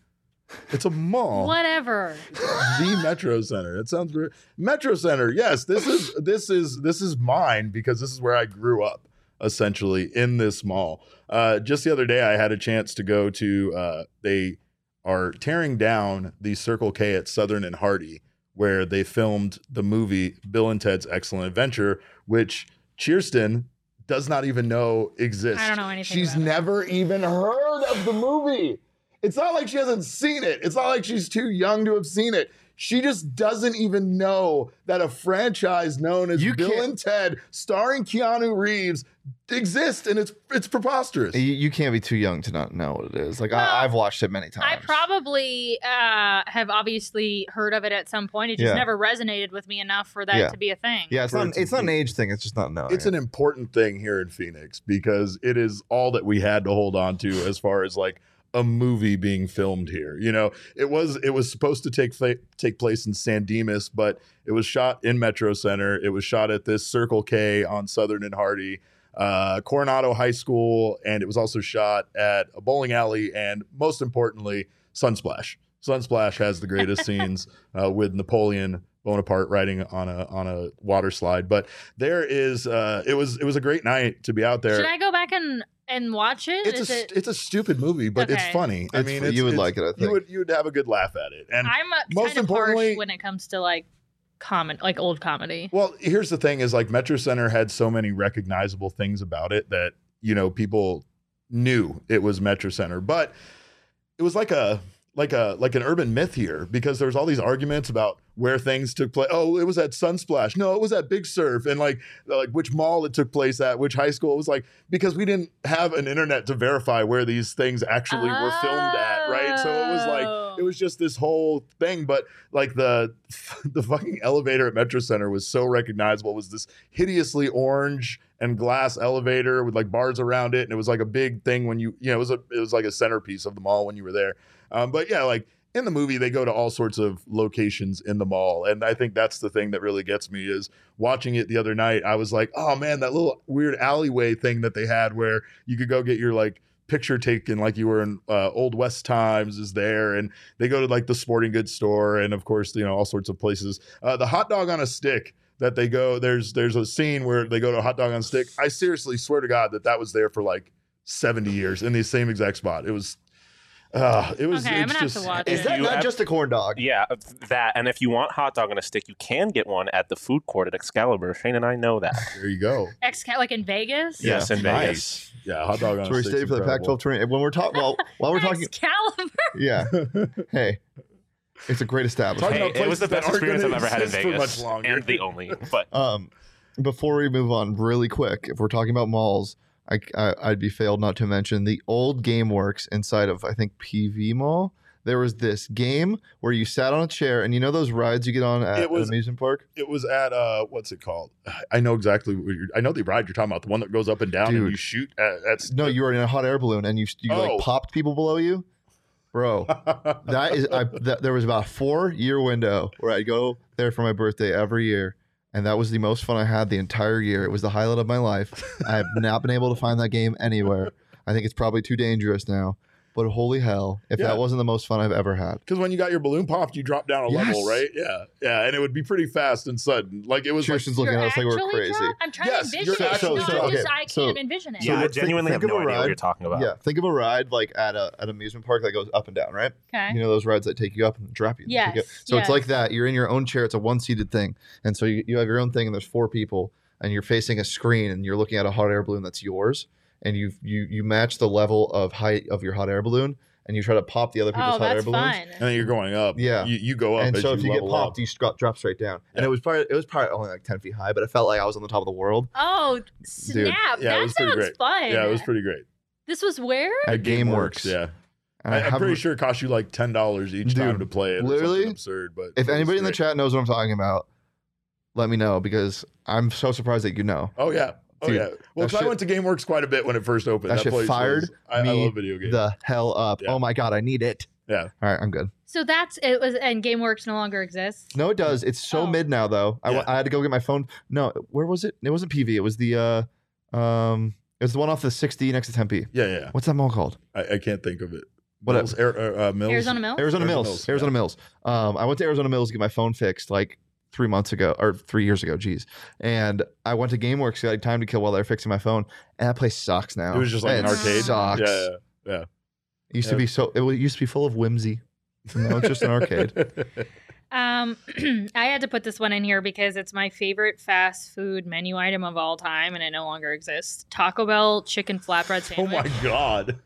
It's a mall. Whatever. the Metro Center. It sounds weird. Metro Center. Yes, this is this is this is mine because this is where I grew up essentially in this mall. Uh, just the other day, I had a chance to go to. Uh, they are tearing down the Circle K at Southern and Hardy, where they filmed the movie Bill and Ted's Excellent Adventure, which Kirsten does not even know exists. I don't know anything She's about it. never even heard of the movie. It's not like she hasn't seen it. It's not like she's too young to have seen it. She just doesn't even know that a franchise known as You Bill can't- and Ted, starring Keanu Reeves, exists, and it's it's preposterous. You, you can't be too young to not know what it is. Like Well, I, I've watched it many times. I probably uh, have obviously heard of it at some point. It just Yeah. never resonated with me enough for that Yeah. to be a thing. yeah, it's for not. it It's not an age thing. It's just not knowing. it's it. an important thing here in Phoenix because it is all that we had to hold on to as far as like a movie being filmed here. You know, it was it was supposed to take fa- take place in San Dimas, but it was shot in Metro Center. It was shot at this Circle K on Southern and Hardy, uh, Coronado High School, and it was also shot at a bowling alley. And most importantly, Sunsplash. Sunsplash has the greatest scenes uh, with Napoleon Bonaparte riding on a on a water slide. But there is uh, it was it was a great night to be out there. Should I go back and and watch it? It's Is a it? it's a stupid movie, but it's funny. I It's mean, it's, you would it's- like it, I You think. would you would have a good laugh at it. And I'm a, most kind of importantly- harsh when it comes to like comment, like old comedy. well, here's the thing: is like Metro Center had so many recognizable things about it that you know people knew it was Metro Center, but it was like a like a like an urban myth here because there was all these arguments about where things took place. Oh, it was at Sunsplash. No, it was at Big Surf, and like like which mall it took place at, which high school. It was like because we didn't have an internet to verify where these things actually were filmed at, right? So it was like it was just this whole thing. But like the the fucking elevator at Metro Center was so recognizable. It was this hideously orange and glass elevator with like bars around it, and it was like a big thing when you you know it was a it was like a centerpiece of the mall when you were there. Um, but yeah, like in the movie, they go to all sorts of locations in the mall, and I think that's the thing that really gets me is watching it the other night. I was like, oh man, that little weird alleyway thing that they had where you could go get your like picture taken like you were in uh, old west times is there and they go to like the sporting goods store and of course you know all sorts of places uh, the hot dog on a stick that they go there's there's a scene where they go to a hot dog on a stick i seriously swear to god that that was there for like 70 years in the same exact spot it was uh it was Okay, I'm it's gonna have to watch Is it. that You not have- just a corn dog? Yeah, that. And if you want hot dog on a stick, you can get one at the food court at Excalibur. Shane and I know that. there you go Ex like in Vegas. Yeah. Yes, in Nice. Vegas. yeah hot dog on That's a where we stick's stayed for the. Pac-12 tournament. When we're talking, well, while we're talking, Excalibur. yeah. Hey, it's a great establishment. Hey, it was the best experience I've ever had in exist for Vegas, much longer. and the only. But Um, before we move on, really quick, if we're talking about malls, I, I I'd be failed not to mention the old GameWorks inside of I think PV Mall. there was this game where you sat on a chair, and you know those rides you get on at It was- an amusement park. It was at uh, what's it called? I know exactly. I know the ride you're talking about, the one that goes up and down, and you shoot at. at No, you were in a hot air balloon, and you you Oh. like popped people below you, bro. that is I that, there was about a four year window where I'd go there for my birthday every year and that was the most fun I had the entire year. It was the highlight of my life. I have not been able to find that game anywhere. I think it's probably too dangerous now. But holy hell, if Yeah. that wasn't the most fun I've ever had. Because when you got your balloon popped, you drop down a level, right? Yeah, yeah, and it would be pretty fast and sudden. Like it was like Kirsten's looking at us like we're actually crazy. drunk? I'm trying Yes, to you're envision it. actually no, drunk. I just Okay, I can't so- envision it. Yeah, I genuinely think have no a idea what you're talking about. Yeah, think of a ride like at a an amusement park that goes up and down, right? Okay. You know those rides that take you up and drop you. and take you up. Yes, So it's like that. You're in your own chair. It's a one seated thing, and so you, you have your own thing, and there's four people, and you're facing a screen, and you're looking at a hot air balloon that's yours, and you you you match the level of height of your hot air balloon, and you try to pop the other people's Oh, hot air balloons. fun. and then you're going up. Yeah. you, you go up, And as so if you get level popped, up. you drop, drop straight down. And it was probably it was probably only like ten feet high, but it felt like I was on the top of the world. Oh, snap. Yeah, it that was pretty sounds great. fun. yeah, it was pretty great. This was where? At GameWorks. yeah. I, I am pretty sure it cost you like ten dollars each time to play it. literally, absurd. But If it was anybody in the chat knows what I'm talking about, let me know because I'm so surprised that you know. oh yeah, oh Dude, yeah. Well, that 'cause I went to GameWorks quite a bit when it first opened. That shit place fired was- I, I me love video games. The hell up! Yeah. Oh my god, I need it. Yeah. All right, I'm good. So that's it was and GameWorks no longer exists. No, it does. It's so Oh. mid now, though. I, Yeah. I had to go get my phone. No, where was it? It wasn't PV. It was the uh, um, it was the one off the 6D next to Tempe. yeah, yeah. What's that mall called? I, I can't think of it. What Mills, Air, uh, uh, Mills? Arizona Mills. Arizona Arizona Mills. Mills, Arizona Mills. Um, I went to Arizona Mills to get my phone fixed like three months ago or three years ago. Geez. And I went to GameWorks. I had time to kill while they were fixing my phone. And that place sucks now. It was just like It an arcade. Sucks. Yeah, yeah. It used Yeah. to be so. It used to be full of whimsy. No, it's just an arcade. Um, I had to put this one in here because it's my favorite fast food menu item of all time, and it no longer exists. Taco Bell chicken flatbread sandwich. oh my god.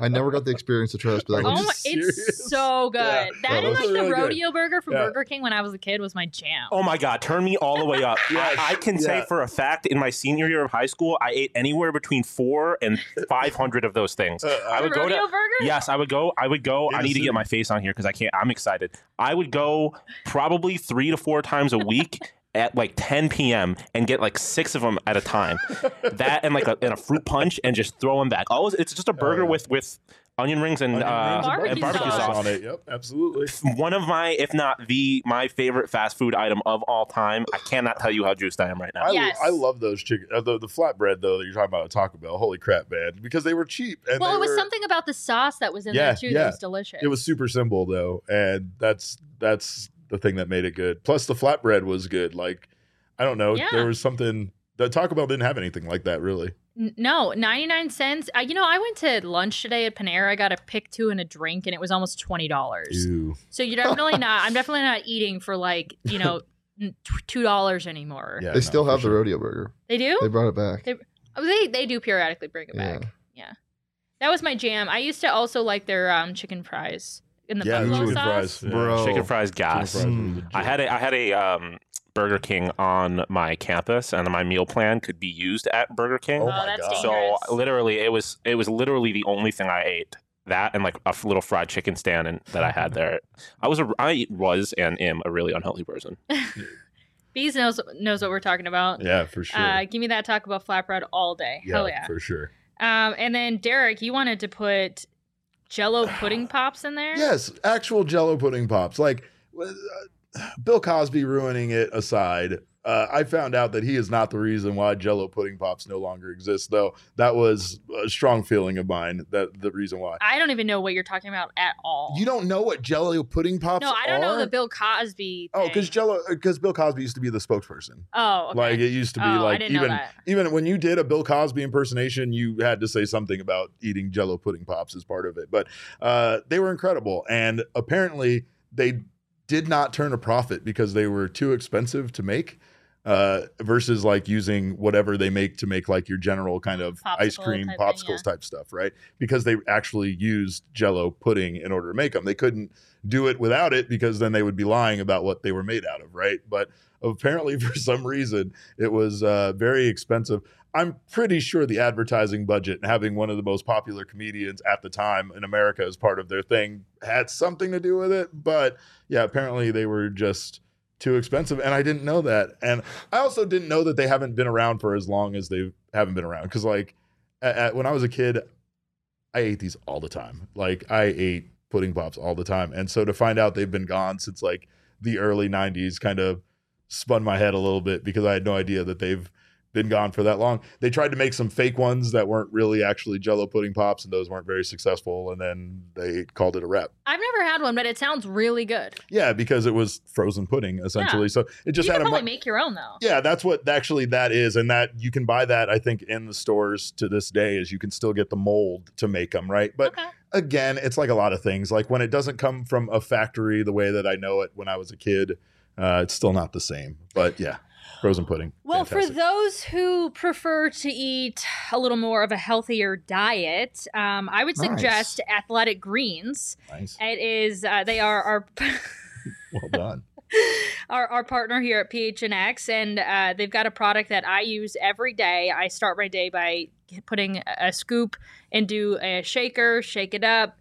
I never got the experience to try this, but that Oh my, it's so good. Yeah. That Yeah, and like are the really good. rodeo burger from Yeah. Burger King when I was a kid was my jam. Oh my God, turn me all the way up. Yes, I, I can say for a fact in my senior year of high school, I ate anywhere between four and 500 of those things. Uh, I the would go to. burger? Yes, I would go. I would go. In I need to get my face on here because I can't. I'm excited. I would go probably three to four times a week at like 10 p.m. and get like six of them at a time. that and like a, and a fruit punch and just throw them back. Always, it's just a burger oh, yeah. with with onion rings and, Onion uh, rings Barbecue and barbecue sauce. sauce. on it. Yep, absolutely. One of my, if not the my favorite fast food item of all time. I cannot tell you how juiced I am right now. I, Yes. I love those chicken, uh, the, the flatbread though that you're talking about at Taco Bell. Holy crap, man! Because they were cheap. And well, it was were- something about the sauce that was in Yeah, there too yeah. that was delicious. It was super simple though, and that's that's the thing that made it good. Plus, the flatbread was good. Like, I don't know, Yeah. there was something. The Taco Bell didn't have anything like that, really. N- No, 99 cents. Uh, you know, I went to lunch today at Panera. I got a pick two and a drink, and it was almost $20. Ew. So you're definitely not, I'm definitely not eating for like, you know, $2 anymore. Yeah, they no, still for have the rodeo burger. They do? They brought it back. Oh, they, they do periodically bring it Yeah. back. Yeah. That was my jam. I used to also like their um, chicken fries in the Yeah, the buffalo chicken sauce. fries, yeah. Bro. Chicken fries Chicken gas. fries Mm. I had a I had a um, Burger King on my campus, and my meal plan could be used at Burger King. Oh Oh, my that's God. so literally, it was it was literally the only thing I ate. That and like a little fried chicken stand and, that I had there. I was a I was and am a really unhealthy person. Bees knows knows what we're talking about. Yeah, for sure. Uh, give me that talk about flatbread all day. yeah, Hell yeah. for sure. Um, and then Derek, you wanted to put Jello pudding pops in there. Yes, actual Jello pudding pops. Like uh, Bill Cosby ruining it aside, uh, I found out that he is not the reason why Jello pudding pops no longer exist. Though that was a strong feeling of mine. That the reason why. I don't even know what you're talking about at all. You don't know what Jello pudding pops No, I don't know are? the Bill Cosby. Oh, because. Jello, because Bill Cosby used to be the spokesperson. Oh, okay. Like it used to be Oh, like know even even when you did a Bill Cosby impersonation, you had to say something about eating Jello pudding pops as part of it. But uh, they were incredible, and apparently they did not turn a profit because they were too expensive to make. Uh, versus like using whatever they make to make like your general kind of ice cream type thing, popsicles yeah. type stuff, right? Because they actually used Jello pudding in order to make them. They couldn't do it without it because then they would be lying about what they were made out of, right? But apparently for some reason it was uh, very expensive. I'm pretty sure the advertising budget and having one of the most popular comedians at the time in America as part of their thing had something to do with it. But yeah, apparently they were just too expensive, and I didn't know that. And I also didn't know that they haven't been around for as long as they haven't been around. Because like at, at- when I was a kid, I ate these all the time. Like I ate pudding pops all the time, and so to find out they've been gone since like the early '90s kind of spun my head a little bit because I had no idea that they've been gone for that long. They tried to make some fake ones that weren't really actually Jello pudding pops, and those weren't very successful. And then they called it a rep. I've never had one, but it sounds really good. Yeah, because it was frozen pudding essentially. So it just you had can a mu- probably make your own though. yeah, that's what actually that is, and that you can buy that I think in the stores to this day. Is you can still get the mold to make them, right? But okay. again, it's like a lot of things. Like when it doesn't come from a factory the way that I know it when I was a kid, uh, it's still not the same. But yeah, frozen pudding. Well, fantastic. for those who prefer to eat a little more of a healthier diet, um, I would Nice. suggest Athletic Greens. nice, It is uh, they are our well done. our, our partner here at PHNX, and uh, they've got a product that I use every day. I start my day by putting a- a scoop into a shaker, shake it up,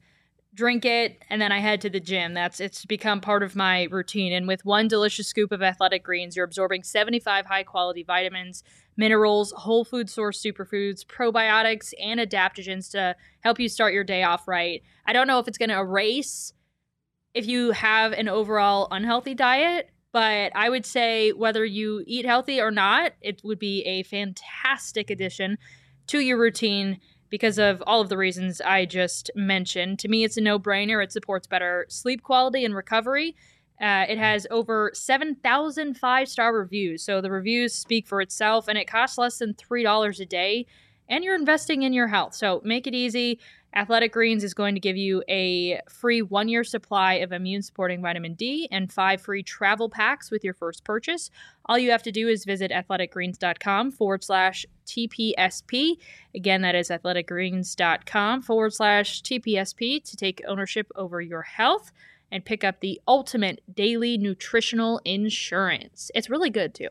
drink it, and then I head to the gym. That's it's become part of my routine. And with one delicious scoop of Athletic Greens, you're absorbing 75 high quality vitamins, minerals, whole food source superfoods, probiotics, and adaptogens to help you start your day off right. I don't know if it's going to erase if you have an overall unhealthy diet, but I would say whether you eat healthy or not, it would be a fantastic addition to your routine because of all of the reasons I just mentioned. To me, it's a no brainer. It supports better sleep quality and recovery. Uh, it has over 7,000 five star reviews. So the reviews speak for itself, and it costs less than $3 a day. And you're investing in your health. So make it easy. Athletic Greens is going to give you a free one year supply of immune supporting vitamin D and five free travel packs with your first purchase. All you have to do is visit athleticgreens.com forward slash TPSP. Again, that is athleticgreens.com forward slash TPSP to take ownership over your health and pick up the ultimate daily nutritional insurance. It's really good too.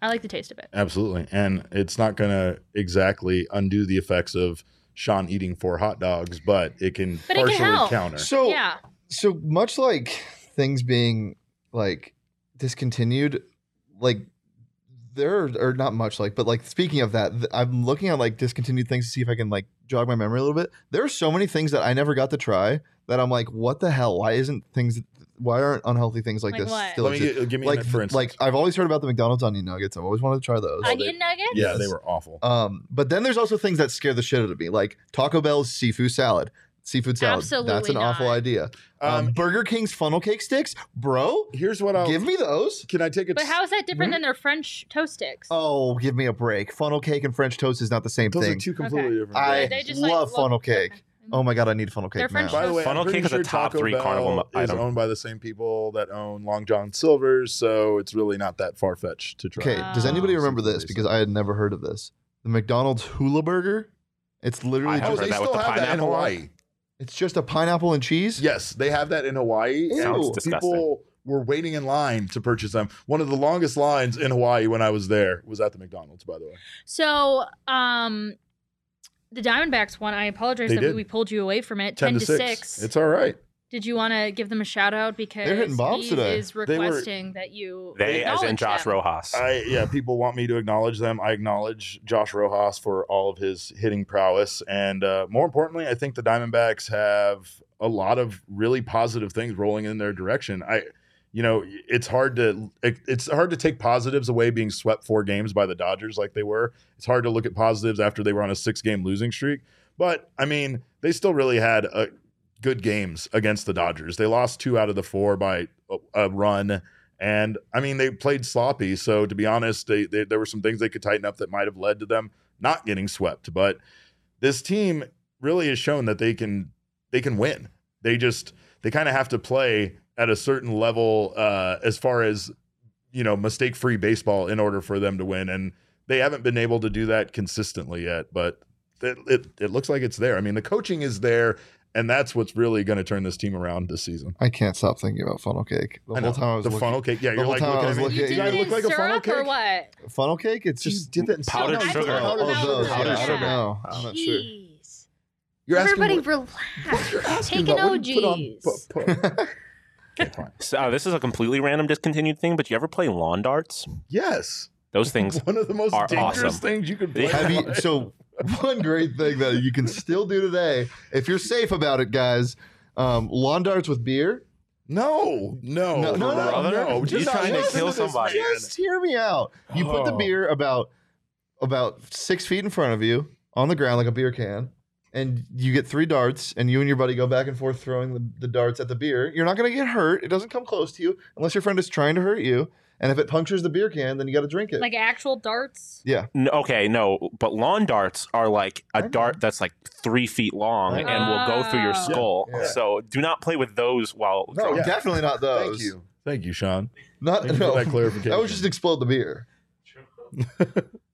I like the taste of it. Absolutely, and it's not going to exactly undo the effects of Sean eating four hot dogs, but it can But it can partially counter. So yeah. so much like things being like discontinued, like there are, not much like, but like speaking of that, th- I'm looking at like discontinued things to see if I can like jog my memory a little bit. There are so many things that I never got to try that I'm like, what the hell? Why isn't things? Why aren't unhealthy things like, Like this what? still Let me exist? get, give me like an, for instance. like I've always heard about the McDonald's onion nuggets. I've always wanted to try those. Onion nuggets? yeah, they were awful. Um, but then there's also things that scare the shit out of me, like Taco Bell's seafood salad. Seafood salad. That's Absolutely an awful not. idea. Um, Um, Burger King's funnel cake sticks, bro. Here's what I'll Give me those. Can I take it? But how is that different than their French toast sticks? Oh, give me a break. Funnel cake and French toast is not the same thing. Those thing. are two completely Okay. different. I things. They just, like, love look- funnel cake. Okay. Oh my god, I need funnel They're cake now. By the way, Funnel cake is a top Taco three Bell carnival is item. owned by the same people that own Long John Silver's, so it's really not that far fetched to try. Okay, does anybody Oh. remember this? Because I had never heard of this. The McDonald's Hula Burger. It's literally I Oh, have just they heard that with still the have that in pineapple on? Hawaii. it's just a pineapple and cheese. Yes, they have that in Hawaii. Ew. And Sounds disgusting. people were waiting in line to purchase them. One of the longest lines in Hawaii when I was there was at the McDonald's, by the way. So, um, the Diamondbacks won. I apologize They that did. we pulled you away from it. 10, Ten, to 6. It's all right. Did you want to give them a shout out because They're hitting bombs he today. is were- requesting that you They, as in acknowledge Josh them. Rojas. I yeah, people want me to acknowledge them. I acknowledge Josh Rojas for all of his hitting prowess, and uh, more importantly, I think the Diamondbacks have a lot of really positive things rolling in their direction. I, you know, it's hard to it, it's hard to take positives away being swept four games by the Dodgers like they were. It's hard to look at positives after they were on a six game losing streak. But I mean, they still really had a good games against the Dodgers. They lost two out of the four by a, a run. And I mean, they played sloppy. So to be honest, they, they, there were some things they could tighten up that might have led to them not getting swept. But this team really has shown that they can they can win. They just they kind of have to play at a certain level uh, as far as you know mistake free baseball in order for them to win. And they haven't been able to do that consistently yet. But it, it, it looks like it's there. I mean, the coaching is there and that's what's really going to turn this team around this season. I can't stop thinking about funnel cake. The I whole know. time I was the looking, funnel cake. Yeah, you're like I looking at me. looking You at did Yeah, it look like a funnel cake or what? funnel cake. It's Just just dip that in Powdered syrup. sugar. Oh, Powdered those. sugar. Yeah, I don't know. I'm not sure. Jeez. You're asking Everybody what- relax. you're asking Take an about what you put on- OGs. put- put- Okay, fine. So, uh, this is a completely random discontinued thing, but you ever play lawn darts? Yes, Those things. one of the most are dangerous awesome. things you could play. Have you, so one great thing that you can still do today, if you're safe about it, guys, um, lawn darts with beer. No, no, No, no, no, brother. no. You're trying to kill this, somebody. man. Just hear me out. You put the Oh. beer about about six feet in front of you on the ground like a beer can, and you get three darts, and you and your buddy go back and forth throwing the, the darts at the beer. You're not going to get hurt. It doesn't come close to you unless your friend is trying to hurt you. And if it punctures the beer can, then you got to drink it. Like actual darts. yeah. No, okay, no, but lawn darts are like a dart that's like three feet long I and will go through your oh. Yeah, skull. yeah. So do not play with those while. No, Yeah. definitely not those. Thank you, thank you, Sean. Not Thank you for no. that clarification. That would just explode the beer.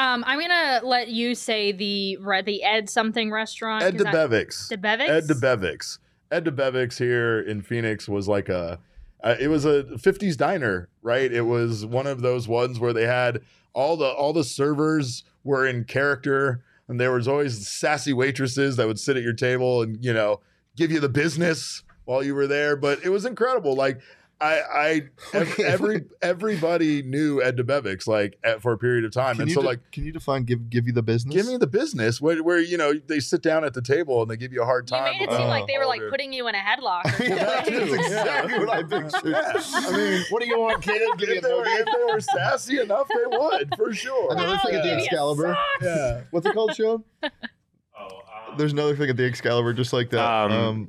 Um, I'm gonna let you say the re- the Ed something restaurant. Ed 'cause I-. Debevic's? Ed Debevic's. Ed Debevic's here in Phoenix was like a, uh, it was a 50s diner, right? It was one of those ones where they had all the all the servers were in character, and there was always sassy waitresses that would sit at your table and you know give you the business while you were there. But it was incredible. Like I, I ev- every everybody knew Ed Debevic's like at, for a period of time, Can and so de- like can you define give give you the business? give me the business where, where you know they sit down at the table and they give you a hard time. You time. made it about seem Oh. like they were all like putting you in a headlock. Yeah, that's something. exactly what I pictured. Yeah. I mean, what do you want, kid? Give if they, were, if they were sassy enough, they would for sure. Another thing at the Give a Excalibur. Yeah. What's it called, Sean? Oh there's another thing at the Excalibur just like that. Um, Um,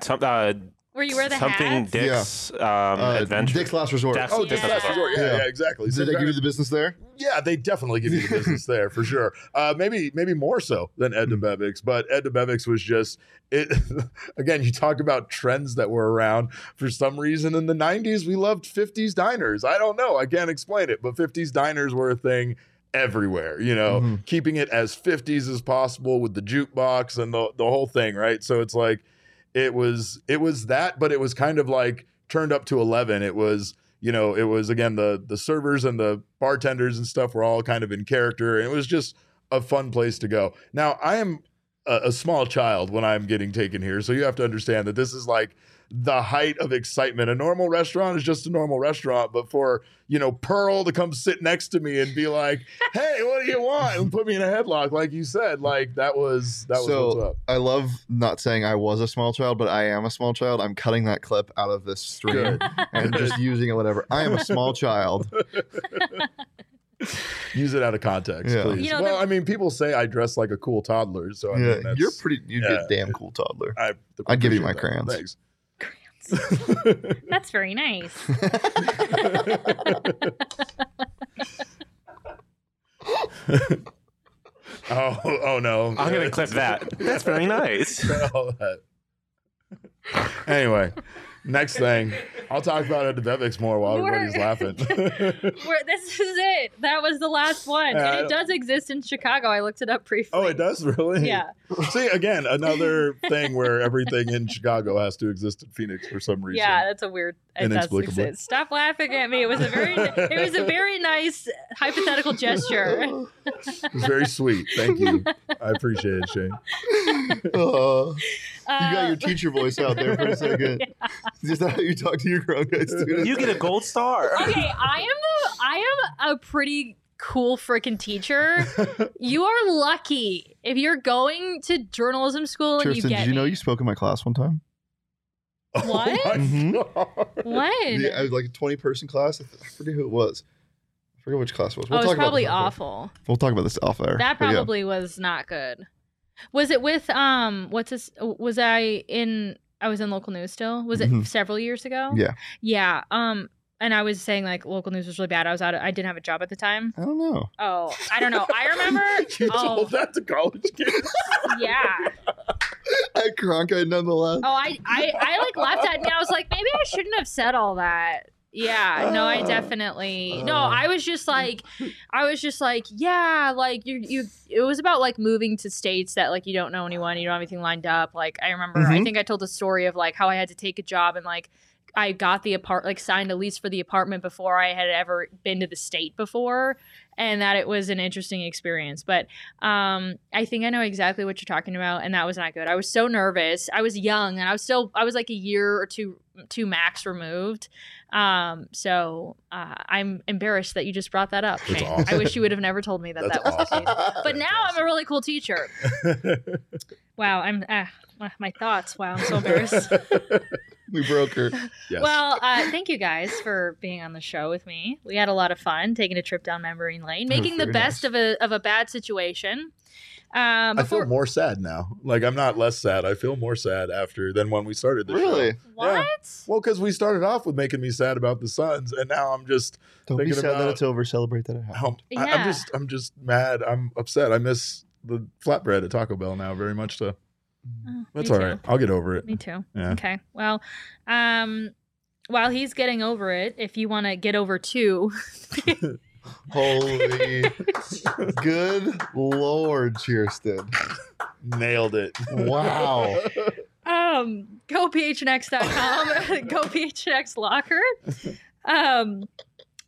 Some, uh, Where you wear the something hats. Dick's um, uh, adventure. Dick's Last Resort. That's- Oh, Yeah. Dick's Last Resort. Yeah, Yeah. yeah, exactly. Did they give you the business there? Yeah, they definitely give you the business there for sure. Uh, maybe maybe more so than Ed Hmm. But Ed Debevic's was just it. again, you talk about trends that were around for some reason in the '90s. We loved '50s diners. I don't know. I can't explain it, but '50s diners were a thing everywhere. You know, Mhm. keeping it as '50s as possible with the jukebox and the the whole thing, right? So it's like it was it was that, but it was kind of like turned up to eleven. It was you know it was again the the servers and the bartenders and stuff were all kind of in character, and it was just a fun place to go. Now I am a, a small child when I'm getting taken here, so you have to understand that this is like the height of excitement. A normal restaurant is just a normal restaurant, but for you know Pearl to come sit next to me and be like, "Hey, what do you want?" and put me in a headlock, like you said, like that was that was what's so up. I love not saying I was a small child, but I am a small child. I'm cutting that clip out of this stream and just using it whatever. I am a small child. Use it out of context, Yeah. please. You know, well, the- I mean, people say I dress like a cool toddler, so I yeah, mean, that's, you're pretty. You'd be yeah. a damn cool toddler. I I'd give you my appreciate that. crayons. Thanks. That's very nice. oh, oh no! I'm gonna clip that. That's very nice. Anyway, next thing, I'll talk about Ed Debevic's more while More- everybody's laughing. We're, this is it. That was the last one, Yeah, and it don't- does exist in Chicago. I looked it up briefly. oh, it does really? Yeah. See, again, another thing where everything in Chicago has to exist in Phoenix for some reason. Yeah, that's a weird. It does exist. Stop laughing at me. It was a very, it was a very nice hypothetical gesture. It's very sweet. Thank you. I appreciate it, Shane. Uh, you got Uh, your teacher voice out there for a second. Is that how you talk to your grown guy students? You get a gold star. okay, I am a, I am a pretty cool freaking teacher. You are lucky if you're going to journalism school and you Tristan, get did you know me. you spoke in my class one time? What? Oh my Mhm. When? Yeah, I was like a 20 person class. I forget who it was. I forget which class it was. oh, it's talk about probably this off air. awful. We'll talk about this off air. That But yeah. probably was not good. Was it with um? What's this? Was I in? I was in local news still. Was it Mhm. several years ago? Yeah. Yeah. Um. And I was saying like local news was really bad. I was out. Of, I didn't have a job at the time. I don't know. Oh, I don't know. I remember. You oh, told that to college kids. yeah. At Cronkite, nonetheless. Oh, I, I, I like laughed at and I was like, maybe I shouldn't have said all that. Yeah, no, I definitely no. Uh. I was just like, I was just like, yeah, like you, you. It was about like moving to states that like you don't know anyone, you don't have anything lined up. Like I remember, I Mhm. think I told the story of like how I had to take a job and like I got the apart, like signed a lease for the apartment before I had ever been to the state before, and that it was an interesting experience. But um, I think I know exactly what you're talking about, and that was not good. I was so nervous. I was young, and I was still, I was like a year or two, two max removed. Um, so uh, I'm embarrassed that you just brought that up. Awesome. I wish you would have never told me that That's that was the awesome. case. But now I'm a really cool teacher. Wow, I'm ah, my thoughts. Wow, I'm so embarrassed. We broke her. yes. Well, uh, thank you guys for being on the show with me. We had a lot of fun taking a trip down memory lane, making the best nice. of a of a bad situation. Um, I feel more sad now. Like I'm not less sad. I feel more sad after than when we started the Really? show. what? Well, because we started off with making me sad about the Suns, and now I'm just Don't be Thinking sad that about- it's over. Celebrate that it happened. I'm, I, Yeah. am just I'm just mad. I'm upset. I miss the flatbread at Taco Bell now very much. So Oh, that's me all too. right. I'll get over it. Me too. Yeah. Okay. Well, um, while he's getting over it, if you want to get over too, Holy good lord, Kirsten. Nailed it. Wow. um, go phnx.com, go phnx locker. Um,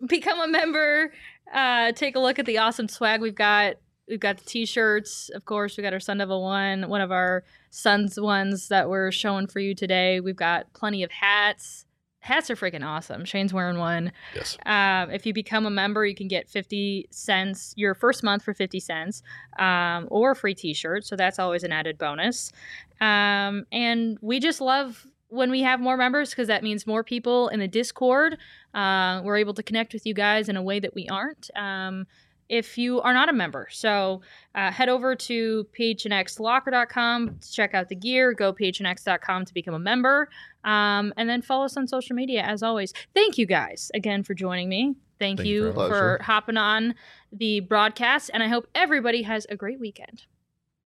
become a member. Uh, take a look at the awesome swag we've got. We've got the t-shirts, of course. We got our Sun Devil one, one of our Suns ones that we're showing for you today. We've got plenty of hats. Hats are freaking awesome. Shane's wearing one. Yes. Um, if you become a member, you can get 50 cents your first month for 50 cents um, or a free t shirt. So that's always an added bonus. Um, and we just love when we have more members because that means more people in the Discord. Uh, we're able to connect with you guys in a way that we aren't. If you are not a member. So uh, head over to phnxlocker.com to check out the gear. Go phnx.com to become a member. Um, and then follow us on social media as always. Thank you guys again for joining me. Thank, Thank you you for for hopping on the broadcast. And I hope everybody has a great weekend.